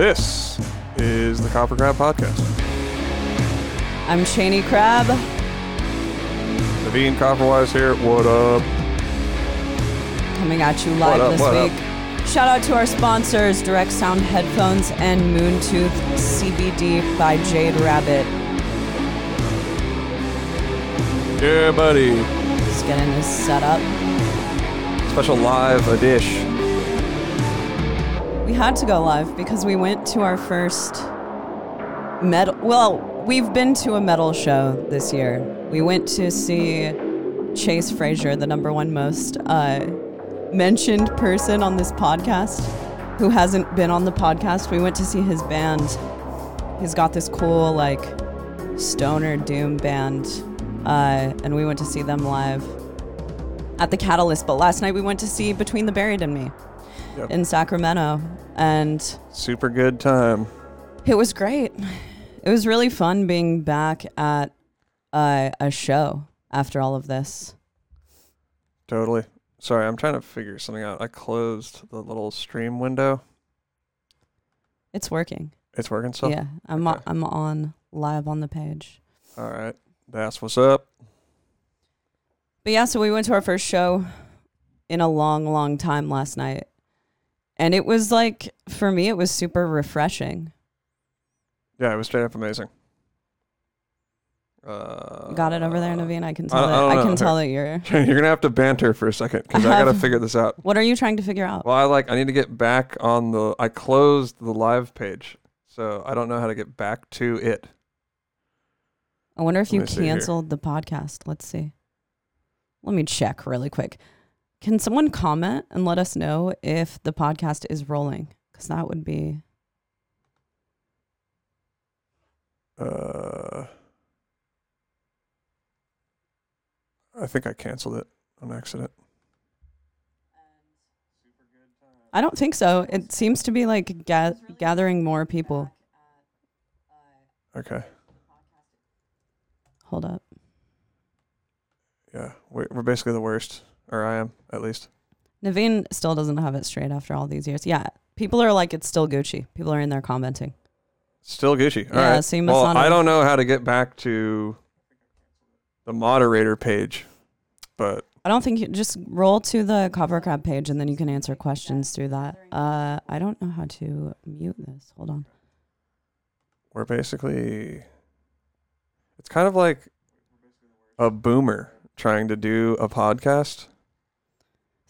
This is the Copper Crab Podcast. I'm Chaney Crabb. Navene Koperweis here. What up? coming at you live up, this week. Shout out to our sponsors, Direct Sound Headphones and Moontooth CBD by Jade Rabbit. Yeah, buddy. Just getting this set up. Special live a dish. We had to go live because we went to our first metal. Well, we've been to a metal show this year. We went to see Chase Frazier, the number one most uh, mentioned person on this podcast who hasn't been on the podcast. We went to see his band. He's got this cool, like, stoner doom band. Uh, and we went to see them live at the Catalyst. But last night we went to see Between the Buried and Me Yep. in Sacramento. And Super good time. it was great. It was really fun being back at uh, a show after all of this. Totally. Sorry, I'm trying to figure something out. I closed the little stream window. It's working. It's working so. yeah, I'm Okay. I'm on live on the page. All right. That's what's up. But yeah, so we went to our first show in a long, long time last night. And it was like for me it was super refreshing. Yeah, it was straight up amazing. Uh, Got it over there, Navene? I can tell I that I know. can tell that you're You're gonna have to banter for a second because I, I gotta figure this out. What are you trying to figure out? Well, I like I need to get back on the. I closed the live page, so I don't know how to get back to it. I wonder if Let you me see here. canceled the podcast. Let's see. Let me check really quick. Can someone comment and let us know if the podcast is rolling? Because that would be. Uh, I think I canceled it on accident. I don't think so. It seems to be like ga- gathering more people. Okay, Hold up. yeah, we're, we're basically the worst, or I am at least. Navene still doesn't have it straight after all these years. Yeah. People are like, it's still Gucci. People are in there commenting. Still Gucci. All Yeah, right. so you must well, not I have- don't know how to get back to the moderator page, but I don't think you just roll to the Copper Crab page and then you can answer questions through that. Uh, I don't know how to mute this. Hold on. we're basically it's kind of like a boomer trying to do a podcast.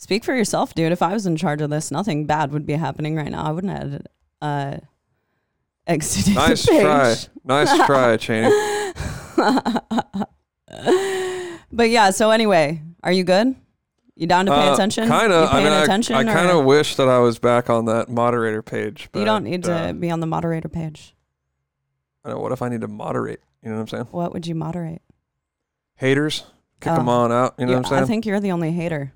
Speak for yourself, dude. If I was in charge of this, nothing bad would be happening right now. I wouldn't have uh, exited the Nice try. Nice try, Chaney. but yeah, so anyway, are you good? You down to pay attention? Kind of. Uh, I paying mean, attention? I, or- kind of wish that I was back on that moderator page. But, You don't need to uh, be on the moderator page. I know, what if I need to moderate? You know what I'm saying? What would you moderate? Haters, kick Oh. them on out. You know You- what I'm saying? I think you're the only hater.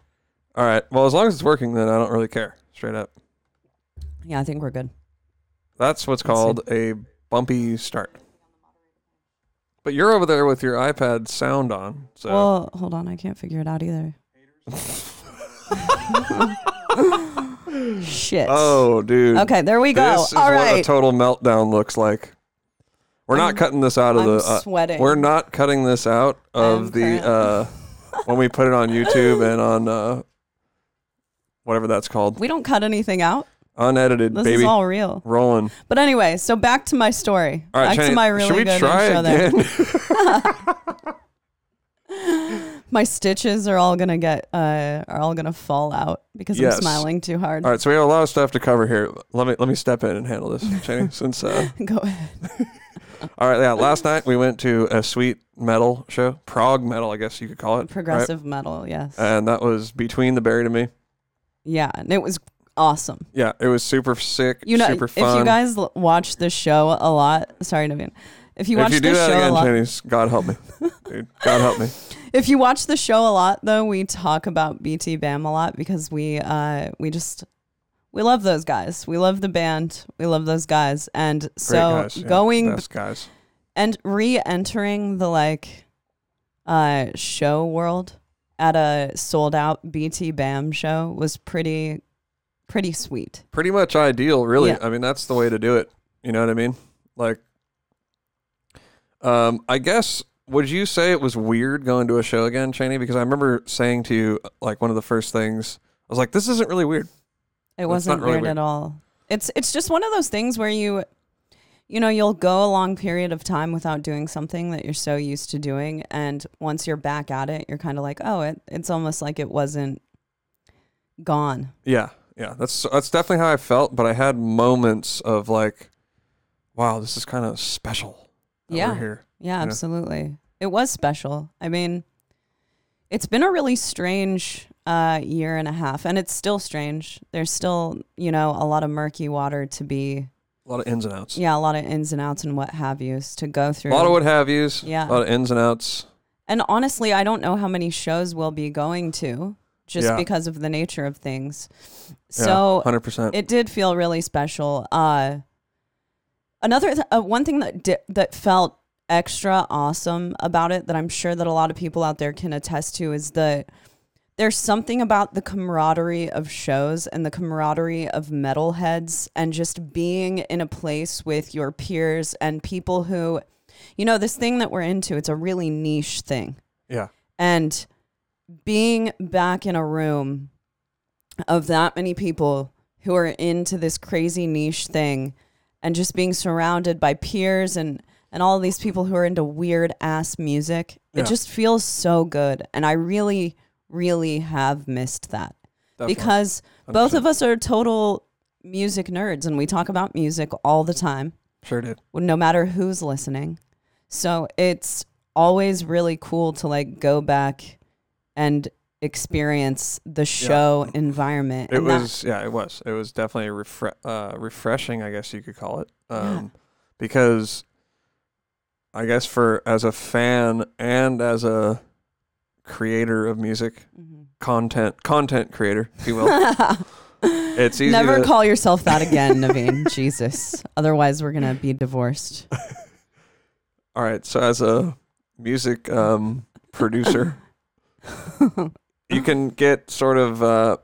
All right. Well, as long as it's working, then I don't really care. Straight up. Yeah, I think we're good. That's what's called a bumpy start. But you're over there with your iPad sound on. So Well, hold on. I can't figure it out either. Shit. Oh, dude. Okay, there we go. This is All what a right. total meltdown looks like. We're not cutting this out of I'm the. Uh, sweating. we're not cutting this out of I'm the uh, when we put it on YouTube and on uh, whatever that's called, we don't cut anything out. unedited, This baby, is all real. rolling. But anyway, so back to my story. All right, back to my really should we good try intro there. again? My stitches are all gonna get uh are all gonna fall out because Yes. I'm smiling too hard. all right, so we have a lot of stuff to cover here. Let me let me step in and handle this, Chaney, since. Uh, Go ahead. All right, yeah. Last night we went to a sweet metal show, prog metal, I guess you could call it. right? Progressive metal, yes. And that was between the buried and me. Yeah, and it was awesome. Yeah, it was super sick, You know, super if you guys l- watch the show a lot, sorry, Navene. If you if watch you the that show a lot, Chinese, God help me, dude. God help me. if you watch the show a lot, though, we talk about BT Bam a lot because we uh we just we love those guys. We love the band. We love those guys, and so guys, yeah, going guys. and re-entering the like uh show world at a sold out BT Bam show was pretty pretty sweet. pretty much ideal, really. Yeah. I mean, that's the way to do it. You know what I mean? Like, um, I guess would you say it was weird going to a show again, Chaney? Because I remember saying to you, like, one of the first things, I was like, "This isn't really weird." It wasn't really weird, weird. at all. It's it's just one of those things where you you know, you'll go a long period of time without doing something that you're so used to doing and once you're back at it, you're kind of like, "Oh, it it's almost like it wasn't gone." Yeah, yeah. That's that's definitely how I felt. But I had moments of like, "Wow, this is kind of special." Yeah. here. Yeah, know? absolutely. It was special. I mean, it's been a really strange uh, year and a half, and it's still strange. There's still, you know, a lot of murky water to be, A lot of ins and outs. yeah, a lot of ins and outs and what have yous to go through. A lot of what have yous. Yeah. A lot of ins and outs. and honestly, I don't know how many shows we'll be going to just Yeah. because of the nature of things. Yeah, So hundred percent. it did feel really special. Uh, another th- uh, one thing that di- that felt extra awesome about it that I'm sure that a lot of people out there can attest to is that there's something about the camaraderie of shows and the camaraderie of metalheads and just being in a place with your peers and people who you know this thing that we're into it's a really niche thing Yeah. and being back in a room of that many people who are into this crazy niche thing and just being surrounded by peers and and all these people who are into weird ass music Yeah. it just feels so good and i really really have missed that Definitely. because both 100%. of us are total music nerds and we talk about music all the time sure did. no matter who's listening. So it's always really cool to like go back and experience the show environment. It and that- was yeah, it was. It was definitely refre- uh, refreshing, I guess you could call it. Yeah. Um, because I guess for as a fan and as a creator of music, Mhm. content content creator, if you will, it's easy Never to, call yourself that again, Navene. Jesus. Otherwise, we're going to be divorced. All right, so as a music um, producer, you can get sort of uh,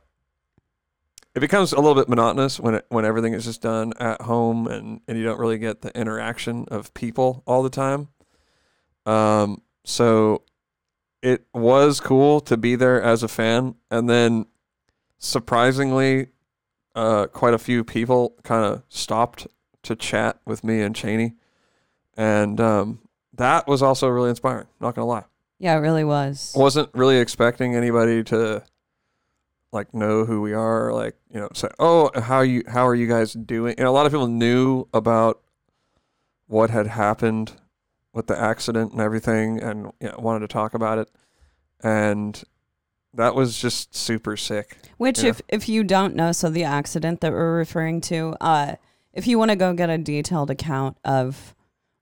it becomes a little bit monotonous when it, when everything is just done at home and, and you don't really get the interaction of people all the time. Um, so it was cool to be there as a fan, and then surprisingly, uh, quite a few people kind of stopped to chat with me and Chaney, and um, that was also really inspiring. Not gonna lie Yeah, it really was. wasn't really expecting anybody to like know who we are like you know say oh how you how are you guys doing and a lot of people knew about what had happened with the accident and everything and you know, wanted to talk about it and that was just super sick Which, Yeah. if if you don't know, so the accident that we're referring to, uh, if you want to go get a detailed account of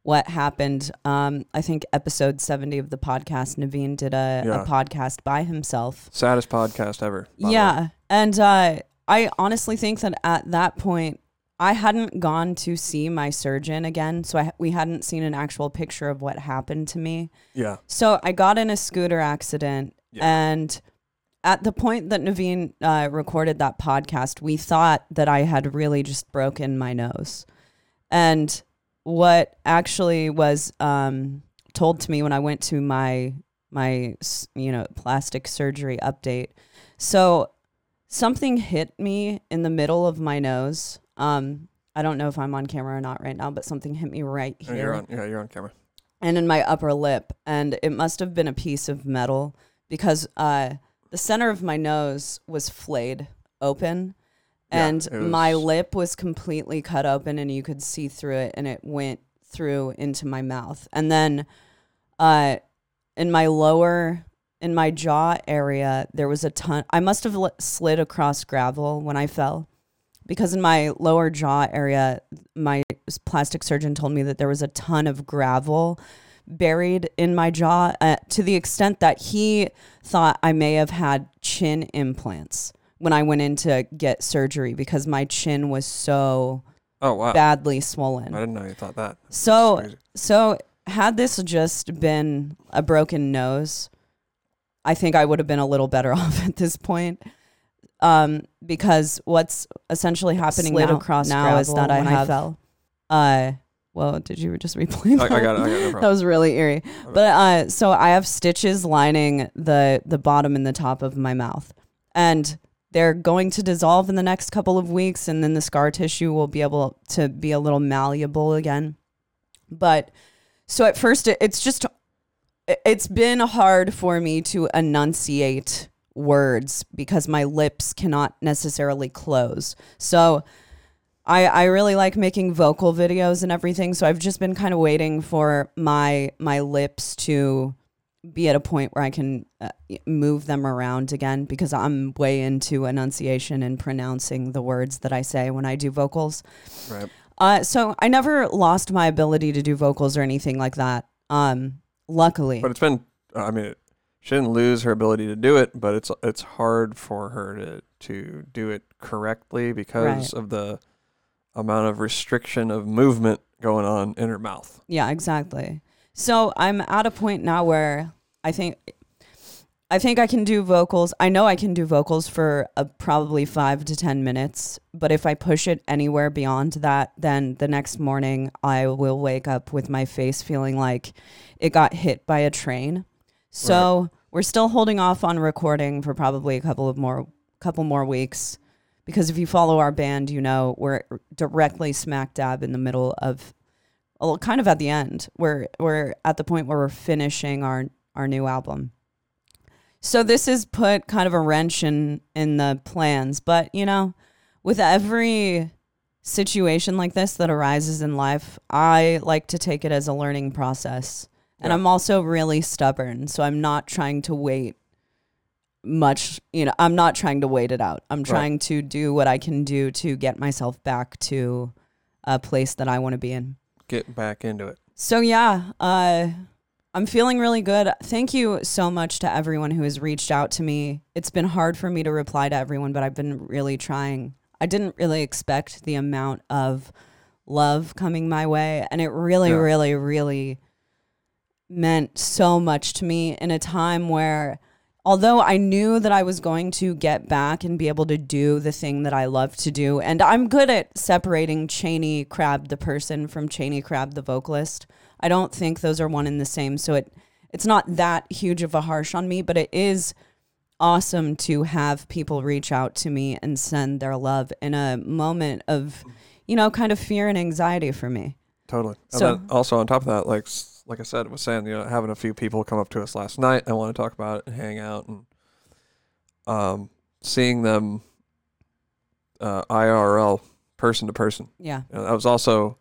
what happened, um, I think episode seventy of the podcast, Navene did a, Yeah. a podcast by himself. saddest podcast ever by the way. Yeah, and uh, I honestly think that at that point, I hadn't gone to see my surgeon again, so I, we hadn't seen an actual picture of what happened to me. yeah So I got in a scooter accident, Yeah. and at the point that Navene uh, recorded that podcast, we thought that I had really just broken my nose. And what actually was um, told to me when I went to my my you know plastic surgery update, so something hit me in the middle of my nose. Um, I don't know if I'm on camera or not right now, but something hit me right Oh, here. you're on yeah you're on camera. And in my upper lip and it must have been a piece of metal because uh, the center of my nose was flayed open Yeah, and it my lip was completely cut open and you could see through it and it went through into my mouth. And then uh, in my lower in my jaw area there was a ton i must have li- slid across gravel when i fell because in my lower jaw area my plastic surgeon told me that there was a ton of gravel buried in my jaw uh, to the extent that he thought I may have had chin implants when I went in to get surgery because my chin was so oh wow badly swollen. I didn't know you thought that So Crazy. so had this just been a broken nose, I think I would have been a little better off at this point. Um, because what's essentially happening Slid now, across now is gravel that I when I have fell. uh well, did you just replay that? I got it. I got it. No that was really eerie. But uh, so I have stitches lining the the bottom and the top of my mouth, and they're going to dissolve in the next couple of weeks, and then the scar tissue will be able to be a little malleable again. But so at first, it, it's just it's been hard for me to enunciate words because my lips cannot necessarily close. So I, I really like making vocal videos and everything, so I've just been kind of waiting for my my lips to be at a point where I can uh, move them around again because I'm way into enunciation and pronouncing the words that I say when I do vocals. Right. Uh, so I never lost my ability to do vocals or anything like that. Um, luckily, But it's been. I mean, she didn't lose her ability to do it, but it's it's hard for her to to do it correctly because of the amount of restriction of movement going on in her mouth. Yeah, exactly. So I'm at a point now where I think I think I can do vocals. I know I can do vocals for uh probably 5 to 10 minutes, but if I push it anywhere beyond that, then the next morning I will wake up with my face feeling like it got hit by a train. So, we're still holding off on recording for probably a couple of more couple more weeks because if you follow our band, you know we're directly smack dab in the middle of well, kind of at the end. We're we're at the point where we're finishing our our new album. So this has put kind of a wrench in in the plans, but you know, with every situation like this that arises in life, I like to take it as a learning process. And Yeah. I'm also really stubborn, so I'm not trying to wait much, you know, I'm not trying to wait it out. I'm trying to do what I can do to get myself back to a place that I want to be in. Get back into it. So yeah, uh, I'm feeling really good. Thank you so much to everyone who has reached out to me. It's been hard for me to reply to everyone, but I've been really trying. I didn't really expect the amount of love coming my way, and it really, Yeah. really, really meant so much to me in a time where although I knew that I was going to get back and be able to do the thing that I love to do, and I'm good at separating Chaney Crabb the person from Chaney Crabb the vocalist. I don't think those are one and the same, so it it's not that huge of a harsh on me, but it is awesome to have people reach out to me and send their love in a moment of, you know, kind of fear and anxiety for me. Totally. And So- then also on top of that, like s- like I said, was saying, you know, having a few people come up to us last night and want to talk about it and hang out and um seeing them uh IRL person to person. Yeah. You know, that was also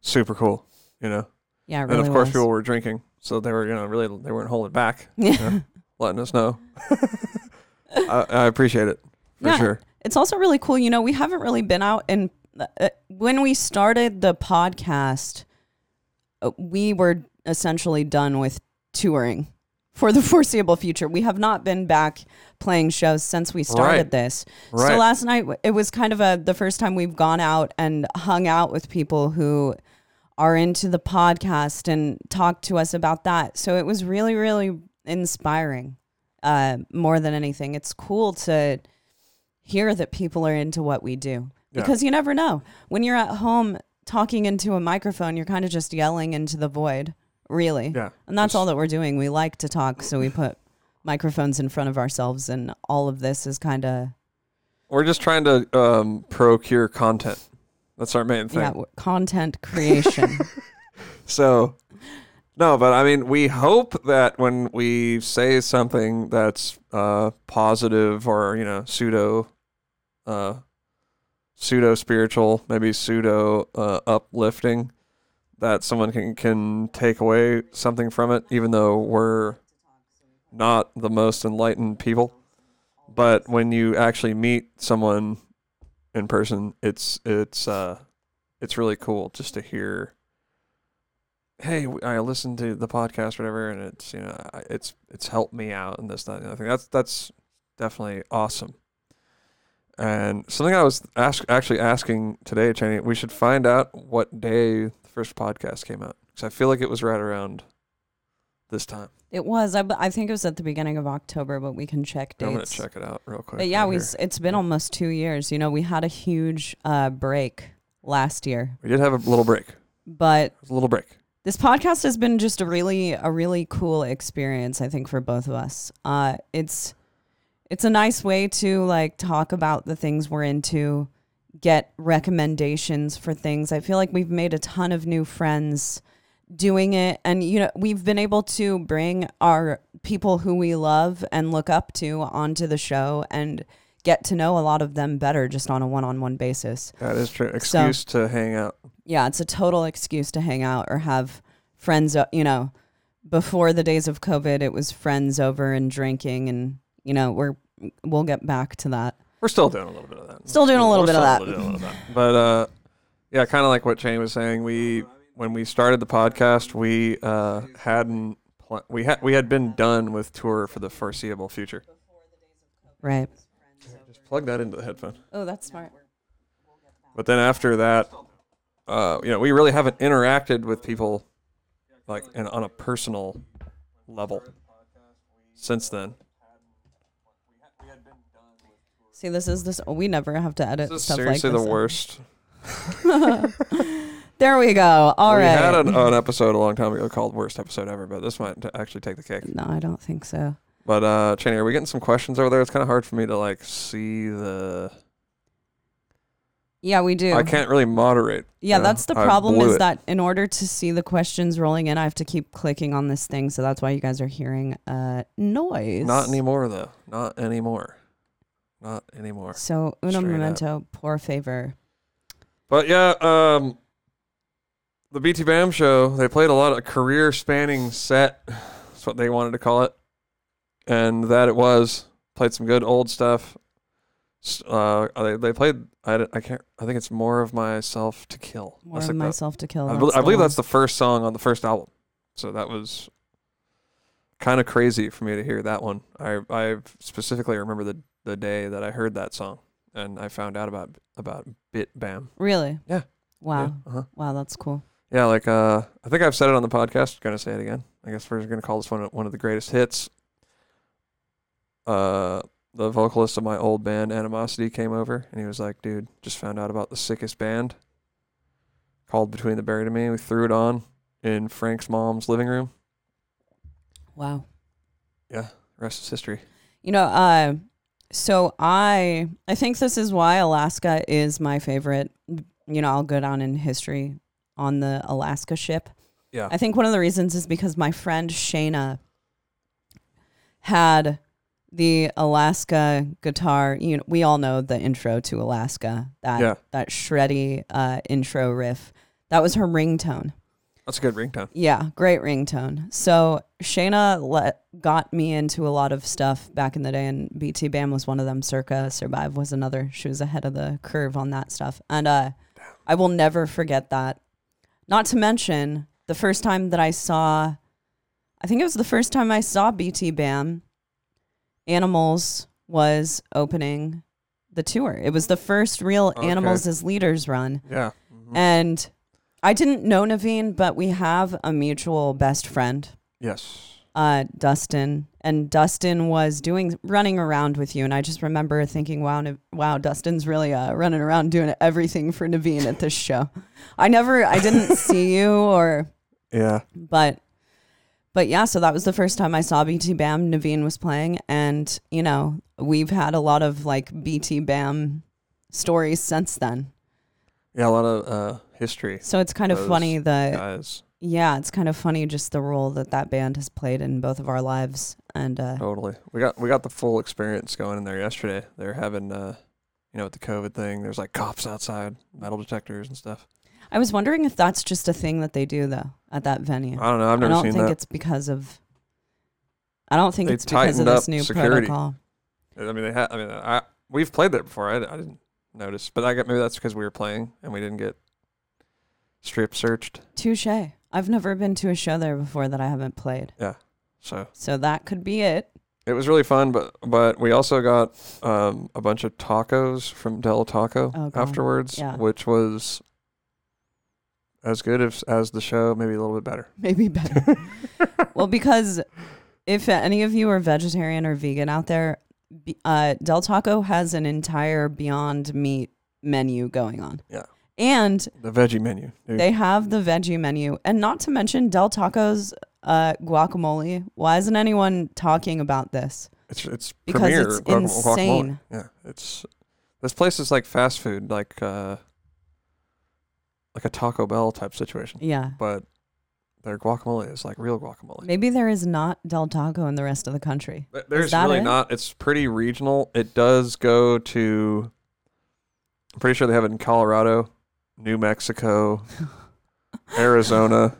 super cool, you know. Yeah, and of course was. people were drinking, so they were, you know, really they weren't holding back, yeah. letting us know. I, I appreciate it for Yeah. sure. It's also really cool. You know, we haven't really been out and uh, when we started the podcast, uh, we were essentially done with touring for the foreseeable future. We have not been back playing shows since we started Right. this. Right. So last night it was kind of a the first time we've gone out and hung out with people who are into the podcast and talked to us about that. So it was really really inspiring. Uh, more than anything, it's cool to hear that people are into what we do Yeah. because you never know when you're at home talking into a microphone. You're kind of just yelling into the void, really. yeah. And that's all that we're doing. We like to talk, so we put microphones in front of ourselves, and all of this is kind of We're just trying to um procure content. That's our main thing. yeah, w- content creation. So, no, but I mean, we hope that when we say something that's uh, positive or you know pseudo, uh, pseudo spiritual, maybe pseudo uh, uplifting, that someone can can take away something from it, even though we're not the most enlightened people. But when you actually meet someone in person, it's it's uh, it's really cool just to hear hey, I listened to the podcast, whatever, and it's you know, it's it's helped me out and this, that, and the other thing. That's that's definitely awesome. And something I was ask, actually asking today, Chaney, we should find out what day first podcast came out because I feel like it was right around this time. It was. I, I think it was at the beginning of October, but we can check dates. I'm gonna check it out real quick. But yeah, right we s- it's been almost two years. You know, we had a huge uh, break last year, we did have a little break. It but was a little break. this podcast has been just a really a really cool experience. I think for both of us. Uh, it's it's a nice way to like talk about the things we're into, get recommendations for things. I feel like we've made a ton of new friends doing it and you know we've been able to bring our people who we love and look up to onto the show and get to know a lot of them better just on a one-on-one basis That is true. Excuse to hang out. yeah it's a total excuse to hang out or have friends uh, you know before the days of covid it was friends over and drinking and you know we're we'll get back to that We're still doing a little bit of that. Still doing a little We're bit of still that. doing a little bit of that. But uh, yeah, kind of like what Chaney was saying. We when we started the podcast, we uh, hadn't pl- we had we had been done with tour for the foreseeable future. right Just plug that into the headphone. oh that's smart But then after that, uh, you know, we really haven't interacted with people like in, on a personal level since then. See this is this we never have to edit This is stuff like this. seriously the worst. there we go All we right. had an, an episode a long time ago called "Worst Episode Ever," but this might t- actually take the cake. no i don't think so But uh, Chaney, are we getting some questions over there? It's kind of hard for me to like see the. yeah we do I can't really moderate. Yeah, you know? that's the problem is it. that in order to see the questions rolling in, I have to keep clicking on this thing. So that's why you guys are hearing uh, noise. Not anymore though. Not anymore. Not anymore. So uno Straight up. momento, por favor. But yeah, um, the BT Bam show, they played a lot of career spanning set. That's what they wanted to call it. And that it was. Played some good old stuff. Uh, they, they played, I, I can't, I think it's More of Myself to Kill. More That's of like the- myself to kill. I, bel I believe that's the first song on the first album. So that was kind of crazy for me to hear that one. I I specifically remember the the day that I heard that song and I found out about about BT Bam. really. Yeah. Wow. Yeah, uh-huh. Wow, that's cool. Yeah, like uh, I think I've said it on the podcast. Gonna say it again. I guess we're gonna call this one one of the greatest hits. Uh, the vocalist of my old band Animosity came over and he was like, "Dude, just found out about the sickest band called Between the Buried and Me. We threw it on in Frank's mom's living room. Wow. Yeah, rest is history. You know, uh, so I I think this is why Alaska is my favorite. You know, I'll go down in history on the Alaska ship. Yeah, I think one of the reasons is because my friend Shayna had the Alaska guitar. You know, we all know the intro to Alaska. That Yeah. that shreddy uh, intro riff. That was her ringtone. That's a good ringtone. Yeah, great ringtone. So Shayna let got me into a lot of stuff back in the day, and BT Bam was one of them. Circa Survive was another. She was ahead of the curve on that stuff, and uh, I will never forget that. Not to mention the first time that I saw, I think it was the first time I saw BT Bam. Animals was opening the tour. It was the first real Okay. Animals as Leaders run. Yeah, mhm. And I didn't know Navene, but we have a mutual best friend, yes. uh, Dustin. And Dustin was doing running around with you, and I just remember thinking, "Wow, Nav- wow, Dustin's really uh, running around doing everything for Navene at this show." I never, I didn't see you, or Yeah, but, but yeah. So that was the first time I saw BT Bam. Navene was playing, and you know, we've had a lot of like BT Bam stories since then. yeah, a lot of uh, history, So it's kind of funny that guys. Yeah, it's kind of funny just the role that that band has played in both of our lives. And uh, Totally. We got we got the full experience going in there yesterday. They're having uh you know, with the COVID thing, there's like cops outside, metal detectors and stuff. I was wondering if that's just a thing that they do though at that venue. I don't know. I've never seen that. I don't think that. it's because of. I don't think They it's because of this new security. protocol. I mean, they had. I mean, I we've played there before. I, I didn't notice, but I got maybe that's because we were playing and we didn't get strip searched. Touche. I've never been to a show there before that I haven't played, Yeah. So so that could be it. it was really fun. But but we also got um a bunch of tacos from Del Taco Oh, God. afterwards, Yeah. which was as good as as the show, maybe a little bit better. Maybe better. well, because if any of you are vegetarian or vegan out there, be- uh, Del Taco has an entire Beyond Meat menu going on. Yeah. And The veggie menu. dude. they have the veggie menu. And not to mention Del Taco's uh, guacamole. Why isn't anyone talking about this? It's it's Because premier it's insane. guacamole. Yeah, it's this place is like fast food, like uh, like a Taco Bell type situation, Yeah. but their guacamole is like real guacamole. Maybe there is not Del Taco in the rest of the country. Th- There's really it? not. It's pretty regional. It does go to. I'm pretty sure they have it in Colorado, New Mexico, Arizona.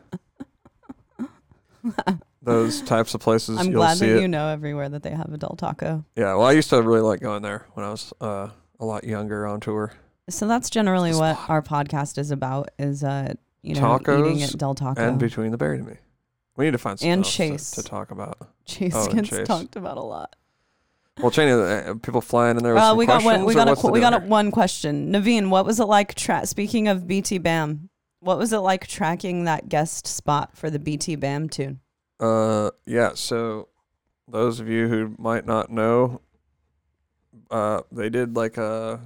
Those types of places I'm you'll glad see that it. you know everywhere that they have a Del Taco. Yeah, well, I used to really like going there when I was uh, a lot younger on tour. So that's generally It's a what our podcast is about is uh you know eating Tacos at Del Taco. And between the berry to me, we need to find something And else to- Chase. To, talk about. Chase Oh, and gets Chase. talked about a lot. Well, Chaney, uh, people flying in there with Uh, we got one. We got a, we got a, one question. Navene, what was it like? Tra- speaking of BT Bam, what was it like tracking that guest spot for the BT Bam tune? Uh, yeah. So, those of you who might not know, uh, they did like a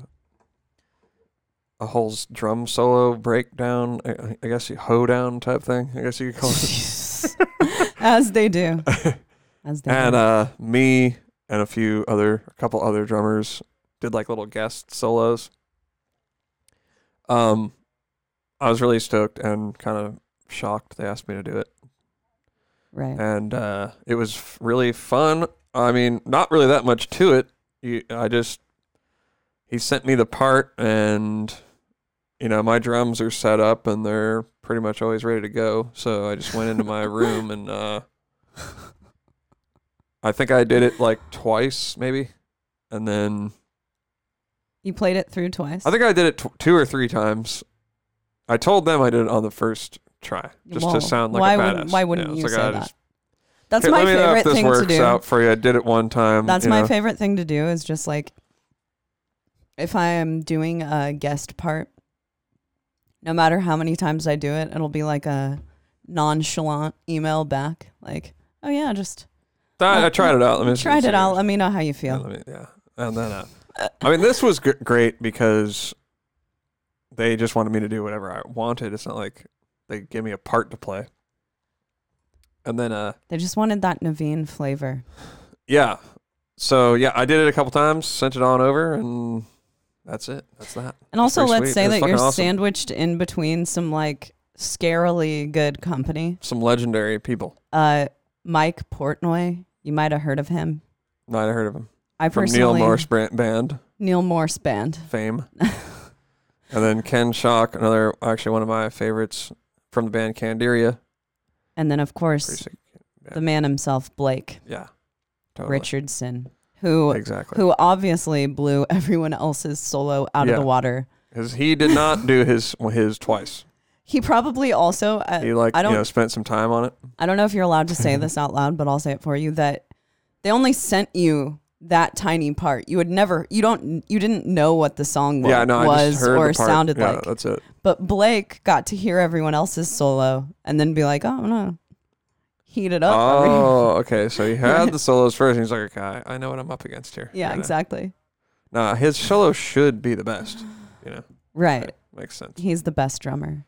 a whole drum solo breakdown. I, I guess you hoedown type thing. I guess you could call it. As they do. As they and do. uh, me and a few other, a couple other drummers did like little guest solos. Um, I was really stoked and kind of shocked they asked me to do it. right. and uh, it was f- really fun. I mean, not really that much to it. You, I just he sent me the part, and you know my drums are set up, and they're pretty much always ready to go. So I just went into my room, and uh, I think I did it like twice, maybe, and then You played it through twice. I think I did it tw- two or three times. I told them I did it on the first try, just to sound like why a badass. wouldn't- why wouldn't it's you like, say I that? just- That's "Okay, my let me know favorite if this thing works do. out for you. I did it one time. That's you my know. favorite thing to do is just like if I am doing a guest part, no matter how many times I do it, it'll be like a nonchalant email back, like, "Oh yeah, just I, I tried it out. Let me tried it out. Let me know how you feel." let me- yeah. and then uh, I mean, this was g- great because they just wanted me to do whatever I wanted. It's not like they gave me a part to play. And then, uh, They just wanted that Navene flavor. yeah. So yeah, I did it a couple times, sent it on over, and that's it. That's that. And also, pretty let's sweet. say that you're awesome. sandwiched in between some like scarily good company. Some legendary people. Uh, Mike Portnoy, you might have heard of him. Might have heard of him I from personally Neal Morse brand, band Neal Morse band. fame. and then Ken Schalk, another actually one of my favorites from the band Candiria. And then, of Pretty course, sick. The man himself, Blake Yeah, totally. Richardson, who Exactly. who obviously blew everyone else's solo out Yeah. of the water. Because he did not do his his twice. He probably also uh, He like I don't know spent some time on it. I don't know if you're allowed to say this out loud, but I'll say it for you that they only sent you that tiny part. You would never you don't you didn't know what the song yeah, no, I was just heard or the part. sounded yeah, like. That's it. But Blake got to hear everyone else's solo and then be like, "Oh, no. Heat it up." Oh, okay. So he had the solos first. And he's like, okay, I know what I'm up against here. yeah, You know? exactly. Nah, his solo should be the best. You know, Right. makes sense. He's the best drummer.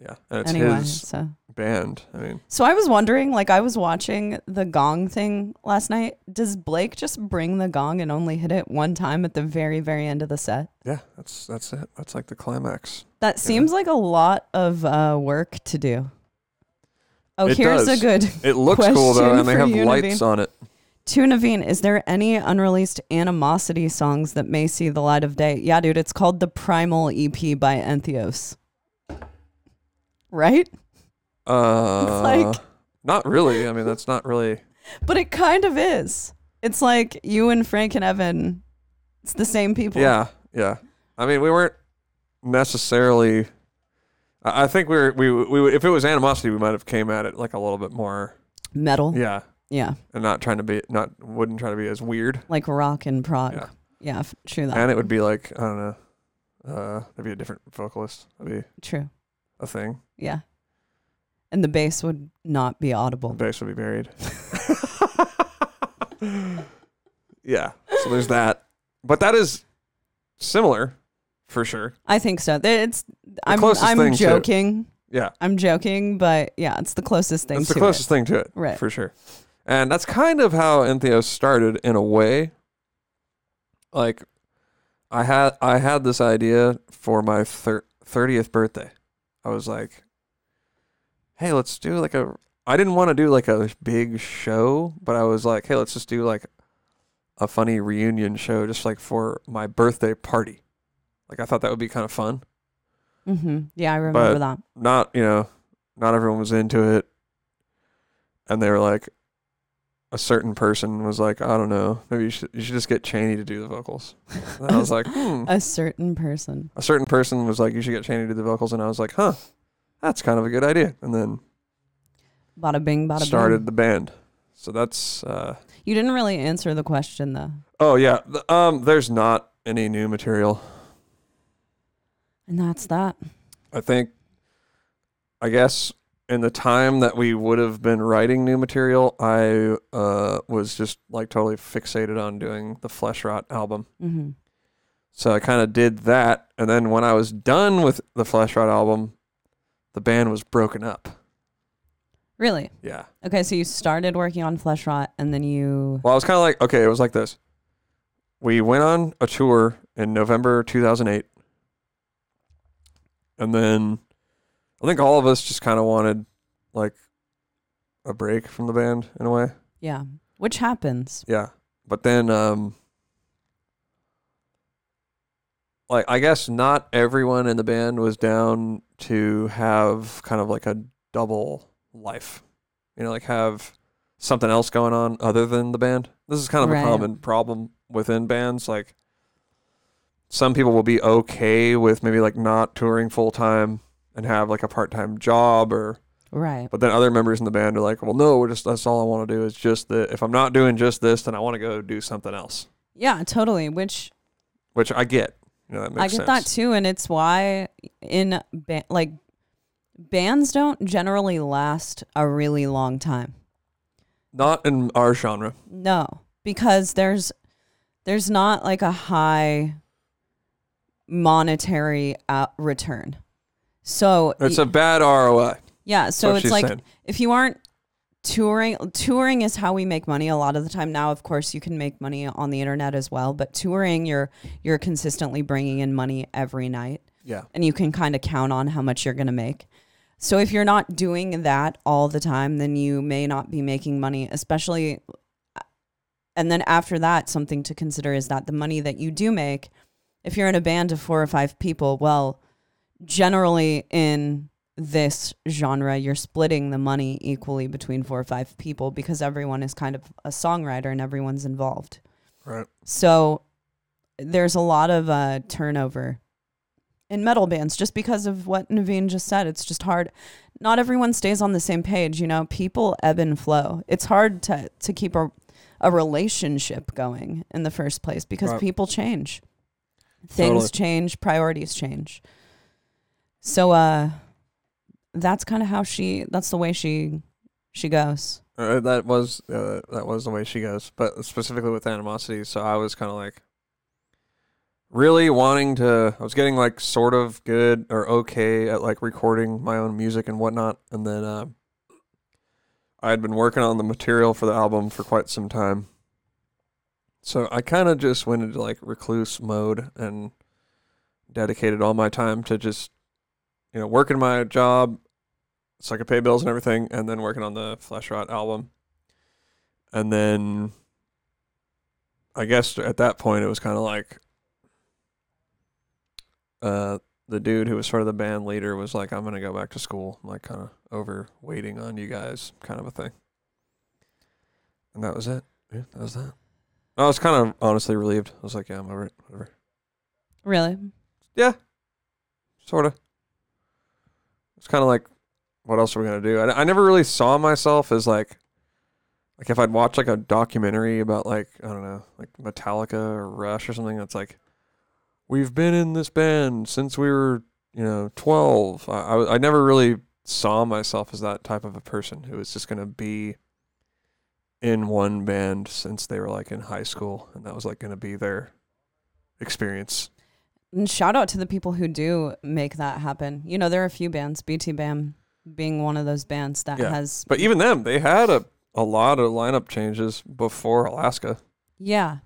Yeah, and it's anyway, his so band. I mean, So I was wondering, like I was watching the gong thing last night. Does Blake just bring the gong and only hit it one time at the very, very end of the set? yeah, that's that's it. That's like the climax. That seems like a lot of uh, work to do. Oh, It here's does. a good It looks cool though, and they have you, lights on it. to Navene. Is there any unreleased animosity songs that may see the light of day? Yeah, dude, it's called the Primal EP by Entheos. Right? Uh, like- not really. I mean, that's not really. But it kind of is. It's like you and Frank and Evan. It's the same people. Yeah, yeah. I mean, we weren't necessarily. I I think we were we we if it was animosity, we might have came at it like a little bit more. Metal. Yeah, Yeah. and not trying to be not wouldn't try to be as weird, Like rock and prog. Yeah. Yeah, f- true that. and it would be like I don't know. Uh, there'd be a different vocalist. That'd be true. A thing. Yeah. And the bass would not be The audible. bass would be buried. yeah. So there's that. But that is similar for sure. I think so. It's I'm I'm joking. Yeah. I'm joking, but yeah, it's the closest thing It's to the closest thing to it. Right. For sure. And that's kind of how Entheos started in a way. Like I had I had this idea for my thir- 30th birthday. I was like, "Hey, let's do like a I didn't want to do like a big show, but I was like, "Hey, let's just do like a funny reunion show just like for my birthday party." Like I thought that would be kind of fun. it. hmm Yeah, I remember But- that. not you know not everyone was into it and they were like a certain person was like i don't know maybe you should you should just get chaney to do the vocals and i was like hmm. A certain person. a certain person was like you should get chaney to do the vocals and i was like huh that's kind of a good idea and then Bada bing, bada started bing. the band so that's uh You didn't really answer the question though. oh yeah the, um there's not any new material And that's that. I think, I guess, in the time that we would have been writing new material, I uh, was just like totally fixated on doing the Fleshwrought album. hmm So I kind of did that. And then when I was done with the Fleshwrought album, the band was broken up. Really? Yeah. Okay, so you started working on Fleshwrought and then you Well, I was kind of like, okay, it was like this. We went on a tour in November 2008. And then I think all of us just kind of wanted like a break from the band in a way. yeah. Which happens. Yeah. But then um like I guess not everyone in the band was down to have kind of like a double life. You know, like have something else going on other than the band. This is kind of Right. a common problem within bands like some people will be okay with maybe like not touring full time and have like a part-time job or Right. but then other members in the band are like, well, no, we're just that's all I want to do is just that. If I'm not doing just this, then I want to go do something else, Yeah, totally. Which which I get. You know, that makes I get sense. that too, and it's why in ba- like bands don't generally last a really long time. Not in our genre. No, because there's there's not like a high monetary return. So It's y- a bad ROI. yeah, That's so what it's like if you aren't touring touring is how we make money a lot of the time now of course you can make money on the internet as well but touring you're you're consistently bringing in money every night Yeah. and you can kind of count on how much you're going to make. So if you're not doing that all the time, then you may not be making money, especially. Uh, and then after that, something to consider is that the money that you do make, if you're in a band of four or five people, well, generally in this genre, you're splitting the money equally between four or five people because everyone is kind of a songwriter and everyone's involved. Right. So there's a lot of uh, turnover in metal bands just because of what Naveen just said. It's just hard. Not everyone stays on the same page. You know, people ebb and flow. It's hard to, to keep a, a relationship going in the first place because Right. people change. Things Totally. change, priorities change. So uh that's kind of how she that's the way she she goes. Uh, that was uh, that was the way she goes, but specifically with animosity. So I was kind of like really wanting to. I was getting like sort of good or okay at like recording my own music and whatnot, and then uh, I had been working on the material for the album for quite some time. So I kind of just went into like recluse mode and dedicated all my time to just you know working my job so I could pay bills and everything, and then working on the Fleshwrought album. And then I guess at that point it was kind of like uh the dude who was sort of the band leader was like, I'm gonna go back to school, I'm like kind of over waiting on you guys, kind of a thing. And that was it. Yeah, that was that. I was kind of honestly relieved. I was like, yeah, I'm over it. Whatever. Really? Yeah. Sort of. It's kind of like, what else are we gonna do? I, I never really saw myself as like, like if I'd watch like a documentary about like I don't know, like Metallica or Rush or something. That's like, we've been in this band since we were, you know, 12. I, I, I never really saw myself as that type of a person who was just to be in one band since they were like in high school and that was like going to be their experience. And shout out to the people who do make that happen. You know, there are a few bands, BT Bam being one of those bands that Yeah. has But even them, they had a, a lot of lineup changes before Alaska. Yeah,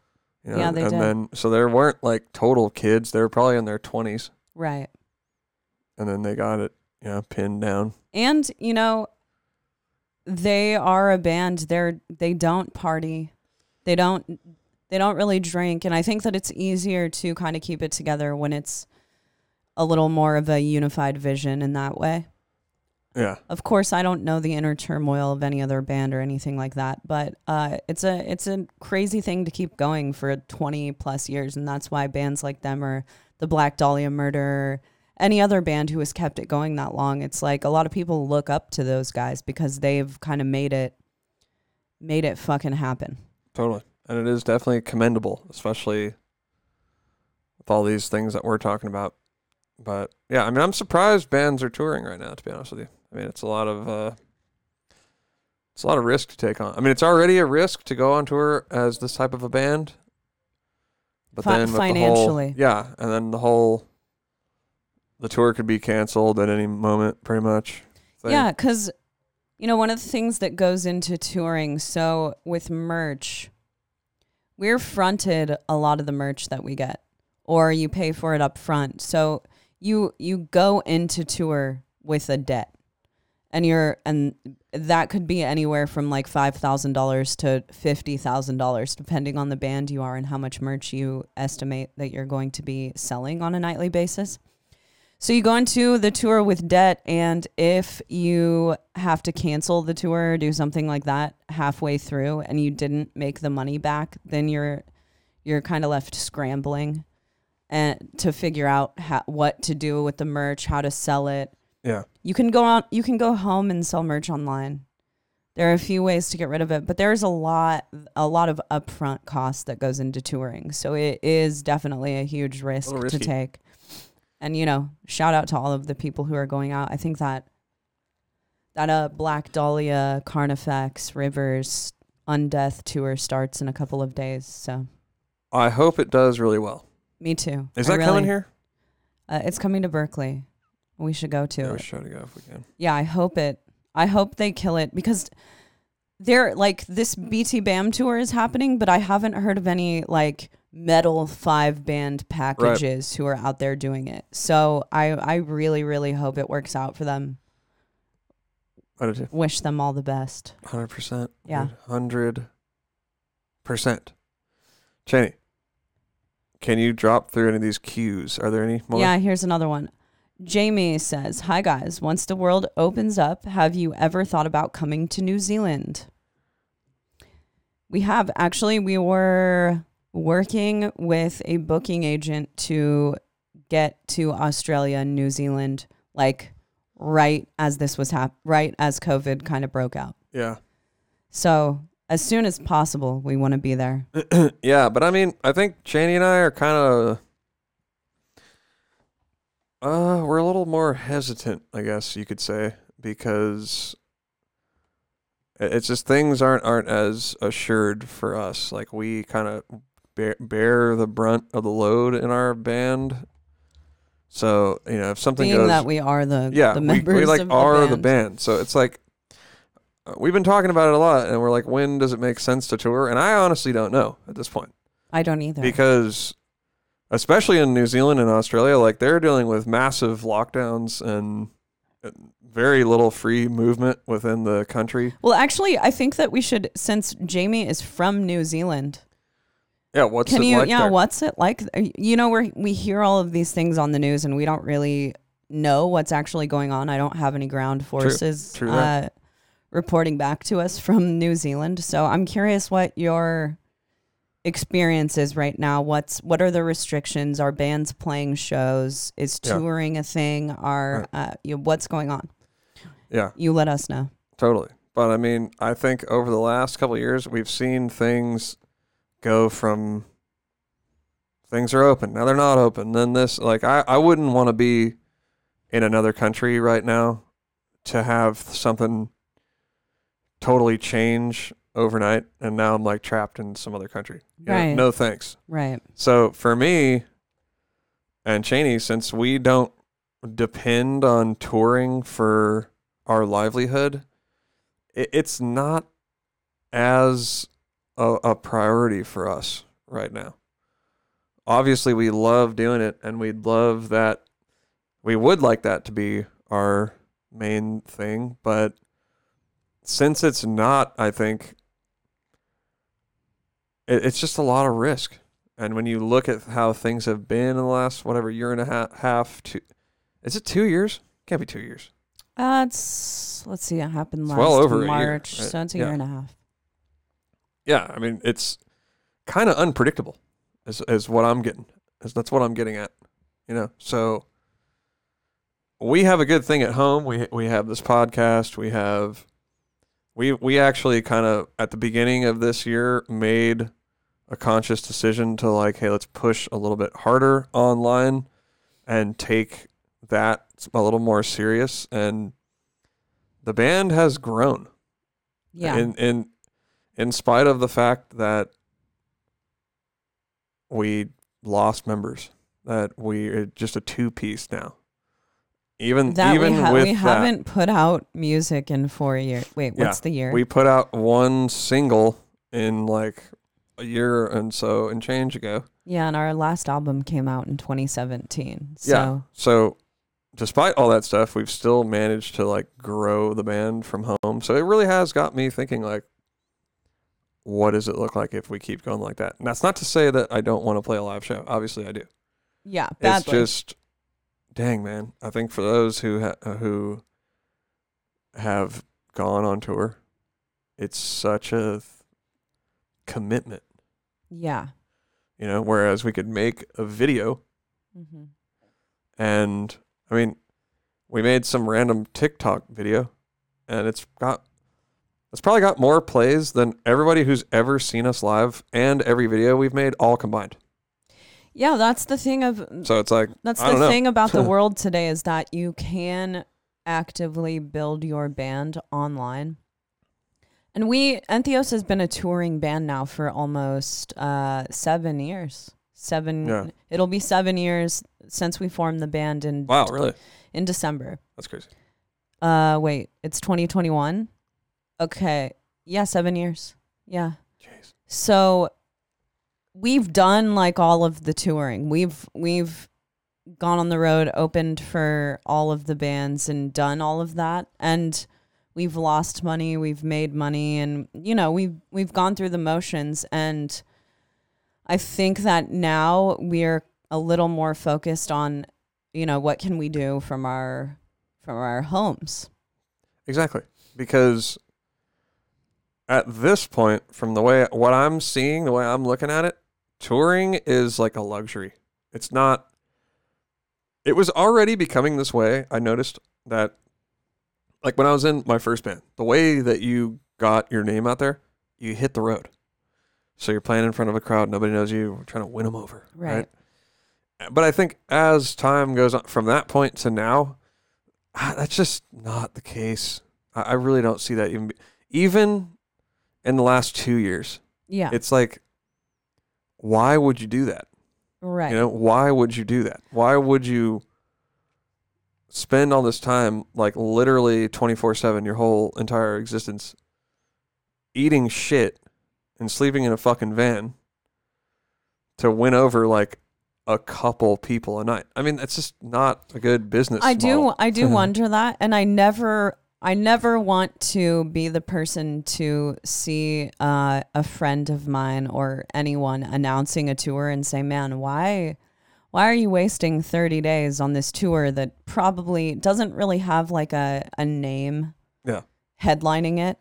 You know, Yeah, they and did. then so there weren't like total kids. They were probably in their 20s right. and then they got it, you know, pinned down. And you know, they are a band. They're they don't party. They don't they don't really drink and I think that it's easier to kind of keep it together when it's a little more of a unified vision in that way. Yeah. Of course, I don't know the inner turmoil of any other band or anything like that, but uh, it's a it's a crazy thing to keep going for 20 plus years, and that's why bands like them or the Black Dahlia Murder, any other band who has kept it going that long, it's like a lot of people look up to those guys because they've kind of made it made it fucking happen. Totally. And it is definitely commendable, especially with all these things that we're talking about. But yeah, I mean, I'm surprised bands are touring right now, to be honest with you. I mean, it's a lot of, uh, it's a lot of risk to take on. I mean, it's already a risk to go on tour as this type of a band. But Fi- then financially. the whole, yeah, and then the whole, the tour could be canceled at any moment, pretty much. thing. Yeah, because you know one of the things that goes into touring. So with merch, we're fronted a lot of the merch that we get, or you pay for it up front. So you you go into tour with a debt, and you're and that could be anywhere from like five thousand dollars to fifty thousand dollars, depending on the band you are and how much merch you estimate that you're going to be selling on a nightly basis. So you go into the tour with debt, and if you have to cancel the tour or do something like that halfway through, and you didn't make the money back, then you're you're kind of left scrambling and to figure out how, what to do with the merch, how to sell it. Yeah. You can go on, you can go home and sell merch online. There are a few ways to get rid of it, but there's a lot, a lot of upfront cost that goes into touring. So it is definitely a huge risk little to take. And you know, shout out to all of the people who are going out. I think that that uh Black Dahlia, Carnifex, Rivers, Undeath tour starts in a couple of days. So I hope it does really well. me too. Is I that coming here? Uh, it's coming to Berkeley. We should go to Yeah, we should go if we can. Yeah, I hope it. I hope they kill it because they're like this BT Bam tour is happening, but I haven't heard of any like metal five band packages who are out there doing it. So I I really really hope it works out for them. I do too. Wish them all the best. Hundred percent. Yeah. Hundred percent. Chaney, can you drop through any of these cues? Are there any more? Yeah, here's another one. Jamie says, "Hi guys, once the world opens up, have you ever thought about coming to New Zealand?" We have actually we were working with a booking agent to get to Australia and New Zealand like right as this was hap- right as COVID kind of broke out. Yeah. So, as soon as possible, we want to be there. yeah, but I mean, I think Chaney and I are kind of. Uh, we're a little more hesitant, I guess you could say, because it's just things aren't aren't as assured for us. Like we kind of bear, bear the brunt of the load in our band. So you know, if something Being goes, that we are the yeah, the we, members we like of are the the band. band. So it's like uh, we've been talking about it a lot, and we're like, when does it make sense to tour? And I honestly don't know at this point I don't either. because, especially in New Zealand and Australia, like they're dealing with massive lockdowns and very little free movement within the country. Well, actually, I think that we should, since Jamie is from New Zealand, Yeah, what's can it you, like yeah, there? what's it like? You know, we we hear all of these things on the news, and we don't really know what's actually going on. I don't have any ground forces true uh, reporting back to us from New Zealand. So I'm curious what your experience is right now. What's what are the restrictions? Are bands playing shows? Is Yeah. touring a thing? Are uh, you, what's going on? Yeah, You let us know. Totally. But I mean, I think over the last couple of years, we've seen things go from things are open, now they're not open. Then this, like, I, I wouldn't want to be in another country right now to have something totally change overnight and now I'm like trapped in some other country. Know, Right. no thanks. Right. So for me and Chaney, since we don't depend on touring for our livelihood, it, it's not as a, a priority for us right now. Obviously, we love doing it, and we'd love that. We would like that to be our main thing, but since it's not, I think it, it's just a lot of risk. And when you look at how things have been in the last whatever year and a half, half two, is it two years? Can't be two years. Uh, it's let's see. It happened It's last well over a year, March, right? so it's a Yeah. year and a half. Yeah, I mean it's kind of unpredictable, is is what I'm getting. Is that's what I'm getting at, you know. So we have a good thing at home. We we have this podcast. We have we we actually kind of at the beginning of this year made a conscious decision to like, hey, let's push a little bit harder online and take that a little more serious. And the band has grown. Yeah. In in in spite of the fact that we lost members, that we are just a two piece now. Even that even we, ha- with we that, haven't put out music in four years. Wait, Yeah, what's the year? we put out one single in like a year and so and change ago. yeah, and our last album came out in 2017. So Yeah. So despite all that stuff, we've still managed to like grow the band from home. So it really has got me thinking like what does it look like if we keep going like that? And that's not to say that I don't want to play a live show. Obviously I do. yeah, It's just dang man. I think for those who ha- uh, who have gone on tour, it's such a th- commitment, yeah. you know, whereas we could make a video hmm And I mean, we made some random TikTok video, and it's got it's probably got more plays than everybody who's ever seen us live and every video we've made all combined. Yeah, that's the thing of So it's like That's I the don't know. thing about the world today is that you can actively build your band online. And we Entheos has been a touring band now for almost uh, seven years. Seven. Yeah. It'll be seven years since we formed the band in wow, really? in December. That's crazy. Uh, wait, it's 2021. Okay, yeah, seven years. Yeah. Jeez. So we've done like all of the touring. We've we've gone on the road, opened for all of the bands and done all of that and we've lost money, we've made money and you know, we've we've gone through the motions and I think that now we're a little more focused on you know, what can we do from our from our homes. Exactly. Because at this point, from the way what I'm seeing, the way I'm looking at it, touring is like a luxury. It's not. It was already becoming this way. I noticed that, like when I was in my first band, the way that you got your name out there, you hit the road. So you're playing in front of a crowd, nobody knows you, we're trying to win them over. Right. But I think as time goes on, from that point to now, ah, that's just not the case. I, I really don't see that even be, even in the last two years. Yeah. It's like, why would you do that? right. You know, why would you do that? Why would you spend all this time, like literally twenty four seven, your whole entire existence, eating shit and sleeping in a fucking van to win over like a couple people a night? I mean, that's just not a good business. I do. I do wonder that and I never I never want to be the person to see uh, a friend of mine or anyone announcing a tour and say, "Man, why why are you wasting 30 days on this tour that probably doesn't really have like a, a name Yeah. headlining it?